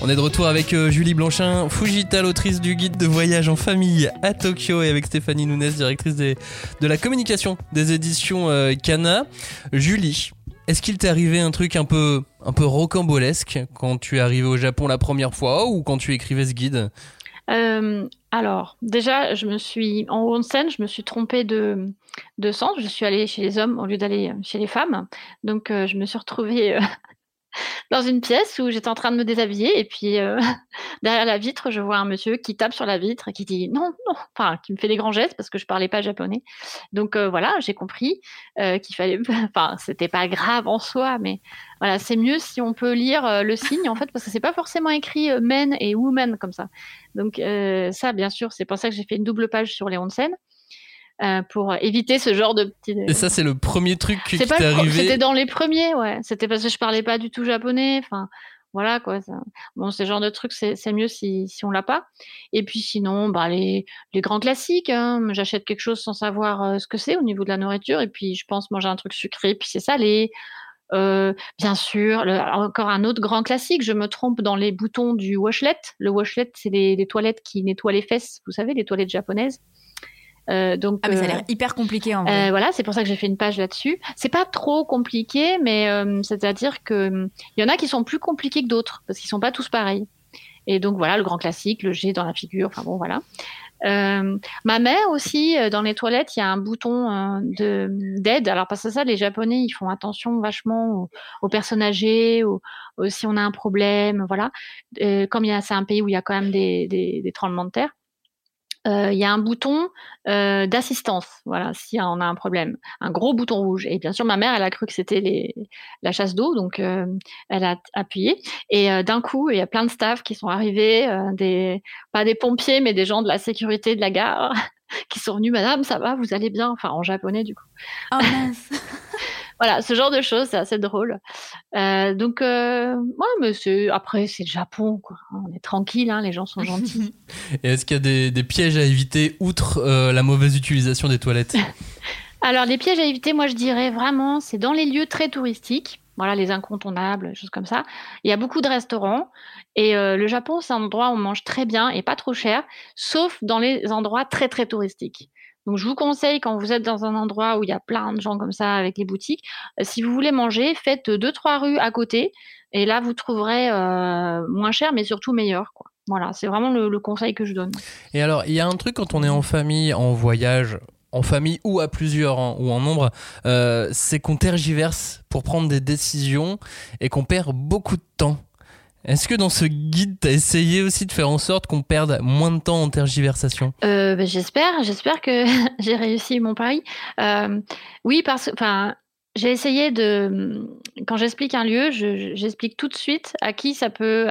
On est de retour avec euh, Julie Blanchin, Fujita, l'autrice du guide de voyage en famille à Tokyo, et avec Stéphanie Nunes, directrice de la communication des éditions euh, Kana. Julie, est-ce qu'il t'est arrivé un truc un peu, un peu rocambolesque quand tu es arrivé au Japon la première fois ou quand tu écrivais ce guide euh, alors, déjà, je me suis en onsen, je me suis trompée de, de sens. Je suis allée chez les hommes au lieu d'aller chez les femmes. Donc, je me suis retrouvée dans une pièce où j'étais en train de me déshabiller et puis euh, derrière la vitre, je vois un monsieur qui tape sur la vitre et qui dit non, non, enfin qui me fait des grands gestes parce que je parlais pas japonais. Donc euh, voilà, j'ai compris euh, qu'il fallait, enfin c'était pas grave en soi, mais voilà, c'est mieux si on peut lire le signe en fait parce que c'est pas forcément écrit men et woman comme ça. Donc ça, bien sûr, c'est pour ça que j'ai fait une double page sur les onsen. Euh, pour éviter ce genre de petits. Et ça, c'est le premier truc qui t'est arrivé. C'était dans les premiers, ouais. C'était parce que je parlais pas du tout japonais. Enfin, voilà quoi. Bon, ce genre de truc, c'est mieux si, si on l'a pas. Et puis sinon, bah les, les grands classiques. Hein. J'achète quelque chose sans savoir euh, ce que c'est au niveau de la nourriture, et puis je pense manger un truc sucré, puis c'est salé. Euh, bien sûr, encore un autre grand classique, je me trompe dans les boutons du washlet. Le washlet, c'est les, les, toilettes qui nettoient les fesses, vous savez, les toilettes japonaises. Euh, donc, ah, mais ça a l'air euh, hyper compliqué en vrai. Euh, voilà, c'est pour ça que j'ai fait une page là-dessus. C'est pas trop compliqué, mais c'est-à-dire que il y en a qui sont plus compliqués que d'autres parce qu'ils sont pas tous pareils. Et donc voilà, le grand classique, le G dans la figure. Enfin bon, voilà. ma mère aussi, dans les toilettes, il y a un bouton de d'aide. Alors parce que ça, les Japonais, ils font attention vachement aux, personnes âgées, ou si on a un problème, voilà. comme c'est un pays où il y a quand même des, des, des tremblements de terre. Euh, il y a un bouton euh, d'assistance, voilà, si on a un problème, un gros bouton rouge. Et bien sûr, ma mère, elle a cru que c'était la chasse d'eau, donc euh, elle a appuyé. Et d'un coup, il y a plein de staff qui sont arrivés, des pas des pompiers, mais des gens de la sécurité de la gare qui sont venus. Madame, ça va, vous allez bien? Enfin, en japonais du coup. Oh mince voilà, ce genre de choses, c'est assez drôle. Euh, donc, euh, mais après, c'est le Japon, quoi. On est tranquille, hein, les gens sont gentils. Et est-ce qu'il y a des, pièges à éviter outre euh, la mauvaise utilisation des toilettes? Alors, les pièges à éviter, moi, je dirais vraiment, c'est dans les lieux très touristiques. Voilà, les incontournables, choses comme ça. Il y a beaucoup de restaurants. Et euh, le Japon, c'est un endroit où on mange très bien et pas trop cher, sauf dans les endroits très, très touristiques. Donc, je vous conseille, quand vous êtes dans un endroit où il y a plein de gens comme ça avec les boutiques, euh, si vous voulez manger, faites deux, trois rues à côté. Et là, vous trouverez euh, moins cher, mais surtout meilleur. Voilà, c'est vraiment le, conseil que je donne. Et alors, il y a un truc quand on est en famille, en voyage, en famille ou à plusieurs ou en nombre, euh, c'est qu'on tergiverse pour prendre des décisions et qu'on perd beaucoup de temps. Est-ce que dans ce guide, tu as essayé aussi de faire en sorte qu'on perde moins de temps en tergiversation? Euh, ben, J'espère, j'espère que j'ai réussi mon pari. Euh, oui, parce que j'ai essayé de, quand j'explique un lieu, j'explique tout de suite à qui ça peut,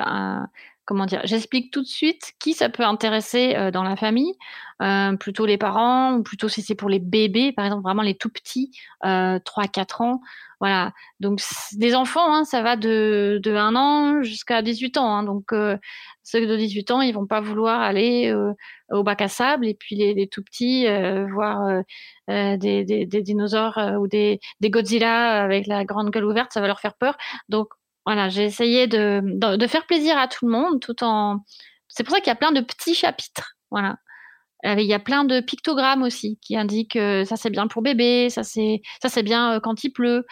comment dire, j'explique tout de suite qui ça peut intéresser euh, dans la famille, euh, plutôt les parents, ou plutôt si c'est pour les bébés, par exemple, vraiment les tout petits, euh, 3-4 ans. Voilà. Donc, des enfants, hein, ça va de, de 1 an jusqu'à 18 ans. Hein. donc, euh, ceux de 18 ans, ils vont pas vouloir aller euh, au bac à sable. Et puis, les, les tout petits, voir des, dinosaures ou des, des Godzilla avec la grande gueule ouverte, ça va leur faire peur. Donc, voilà, j'ai essayé de, de, faire plaisir à tout le monde tout en. C'est pour ça qu'il y a plein de petits chapitres. Voilà. Il y a plein de pictogrammes aussi qui indiquent que ça c'est bien pour bébé, ça c'est ça c'est bien euh, quand il pleut.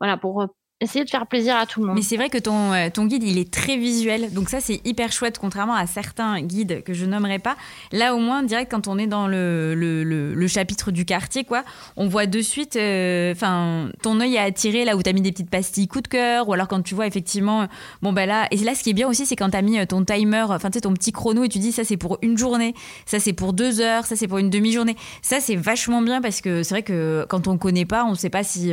Voilà pour essayer de faire plaisir à tout le monde. Mais c'est vrai que ton, euh, ton guide, il est très visuel. Donc ça, c'est hyper chouette, contrairement à certains guides que je nommerai pas. Là, au moins, direct, quand on est dans le, le, chapitre du quartier, quoi, on voit de suite, euh, enfin, ton œil est attiré là où tu as mis des petites pastilles coup de cœur, ou alors quand tu vois effectivement, bon ben là, et là, ce qui est bien aussi, c'est quand tu as mis euh, ton timer, enfin, tu sais, ton petit chrono, et tu dis, ça c'est pour une journée, ça c'est pour deux heures, ça c'est pour une demi-journée. Ça, c'est vachement bien parce que c'est vrai que quand on connaît pas, on sait pas si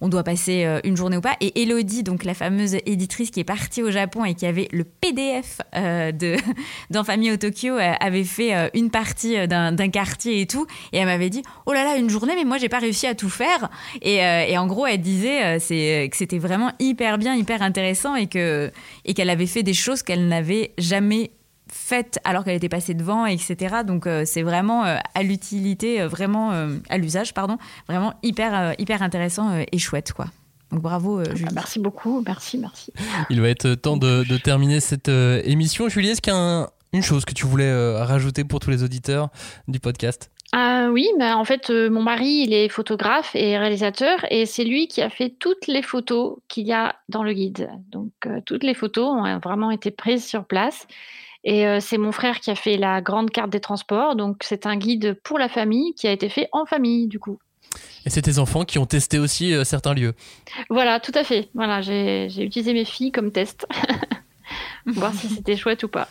on doit passer une journée ou pas. Et Elodie, donc la fameuse éditrice qui est partie au Japon et qui avait le PDF euh, de Famille au Tokyo, euh, avait fait euh, une partie d'un quartier et tout. Et elle m'avait dit Oh là là, une journée, mais moi j'ai pas réussi à tout faire. Et, en gros, elle disait que c'était vraiment hyper bien, hyper intéressant et qu'elle avait fait des choses qu'elle n'avait jamais faites alors qu'elle était passée devant, etc. Donc c'est vraiment à l'utilité, vraiment à l'usage, pardon, vraiment hyper hyper intéressant et chouette quoi. Donc bravo euh, Julie. Merci beaucoup, merci, merci. Il va être temps de, terminer cette euh, émission. Julie, est-ce qu'il y a une chose que tu voulais euh, rajouter pour tous les auditeurs du podcast? Ah oui, bah en fait, mon mari, il est photographe et réalisateur et c'est lui qui a fait toutes les photos qu'il y a dans le guide. Donc, toutes les photos ont vraiment été prises sur place. Et c'est mon frère qui a fait la grande carte des transports. Donc, c'est un guide pour la famille qui a été fait en famille, du coup. Et c'est tes enfants qui ont testé aussi euh, certains lieux. Voilà, tout à fait. Voilà, j'ai utilisé mes filles comme test. Voir si c'était chouette ou pas.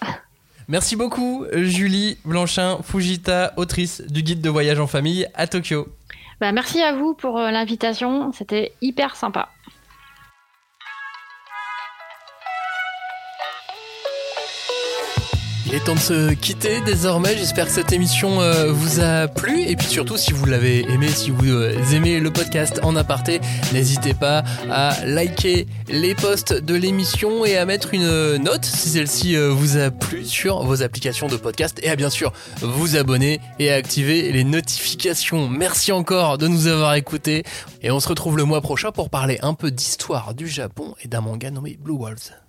Merci beaucoup, Julie Blanchin Fujita, autrice du guide de voyage en famille à Tokyo. Bah, merci à vous pour euh, l'invitation, c'était hyper sympa. Il est temps de se quitter désormais. J'espère que cette émission euh, vous a plu. Et puis surtout, si vous l'avez aimé, si vous euh, aimez le podcast en aparté, n'hésitez pas à liker les posts de l'émission et à mettre une note si celle-ci euh, vous a plu sur vos applications de podcast. Et à bien sûr vous abonner et à activer les notifications. Merci encore de nous avoir écoutés. Et on se retrouve le mois prochain pour parler un peu d'histoire du Japon et d'un manga nommé Blue Walls.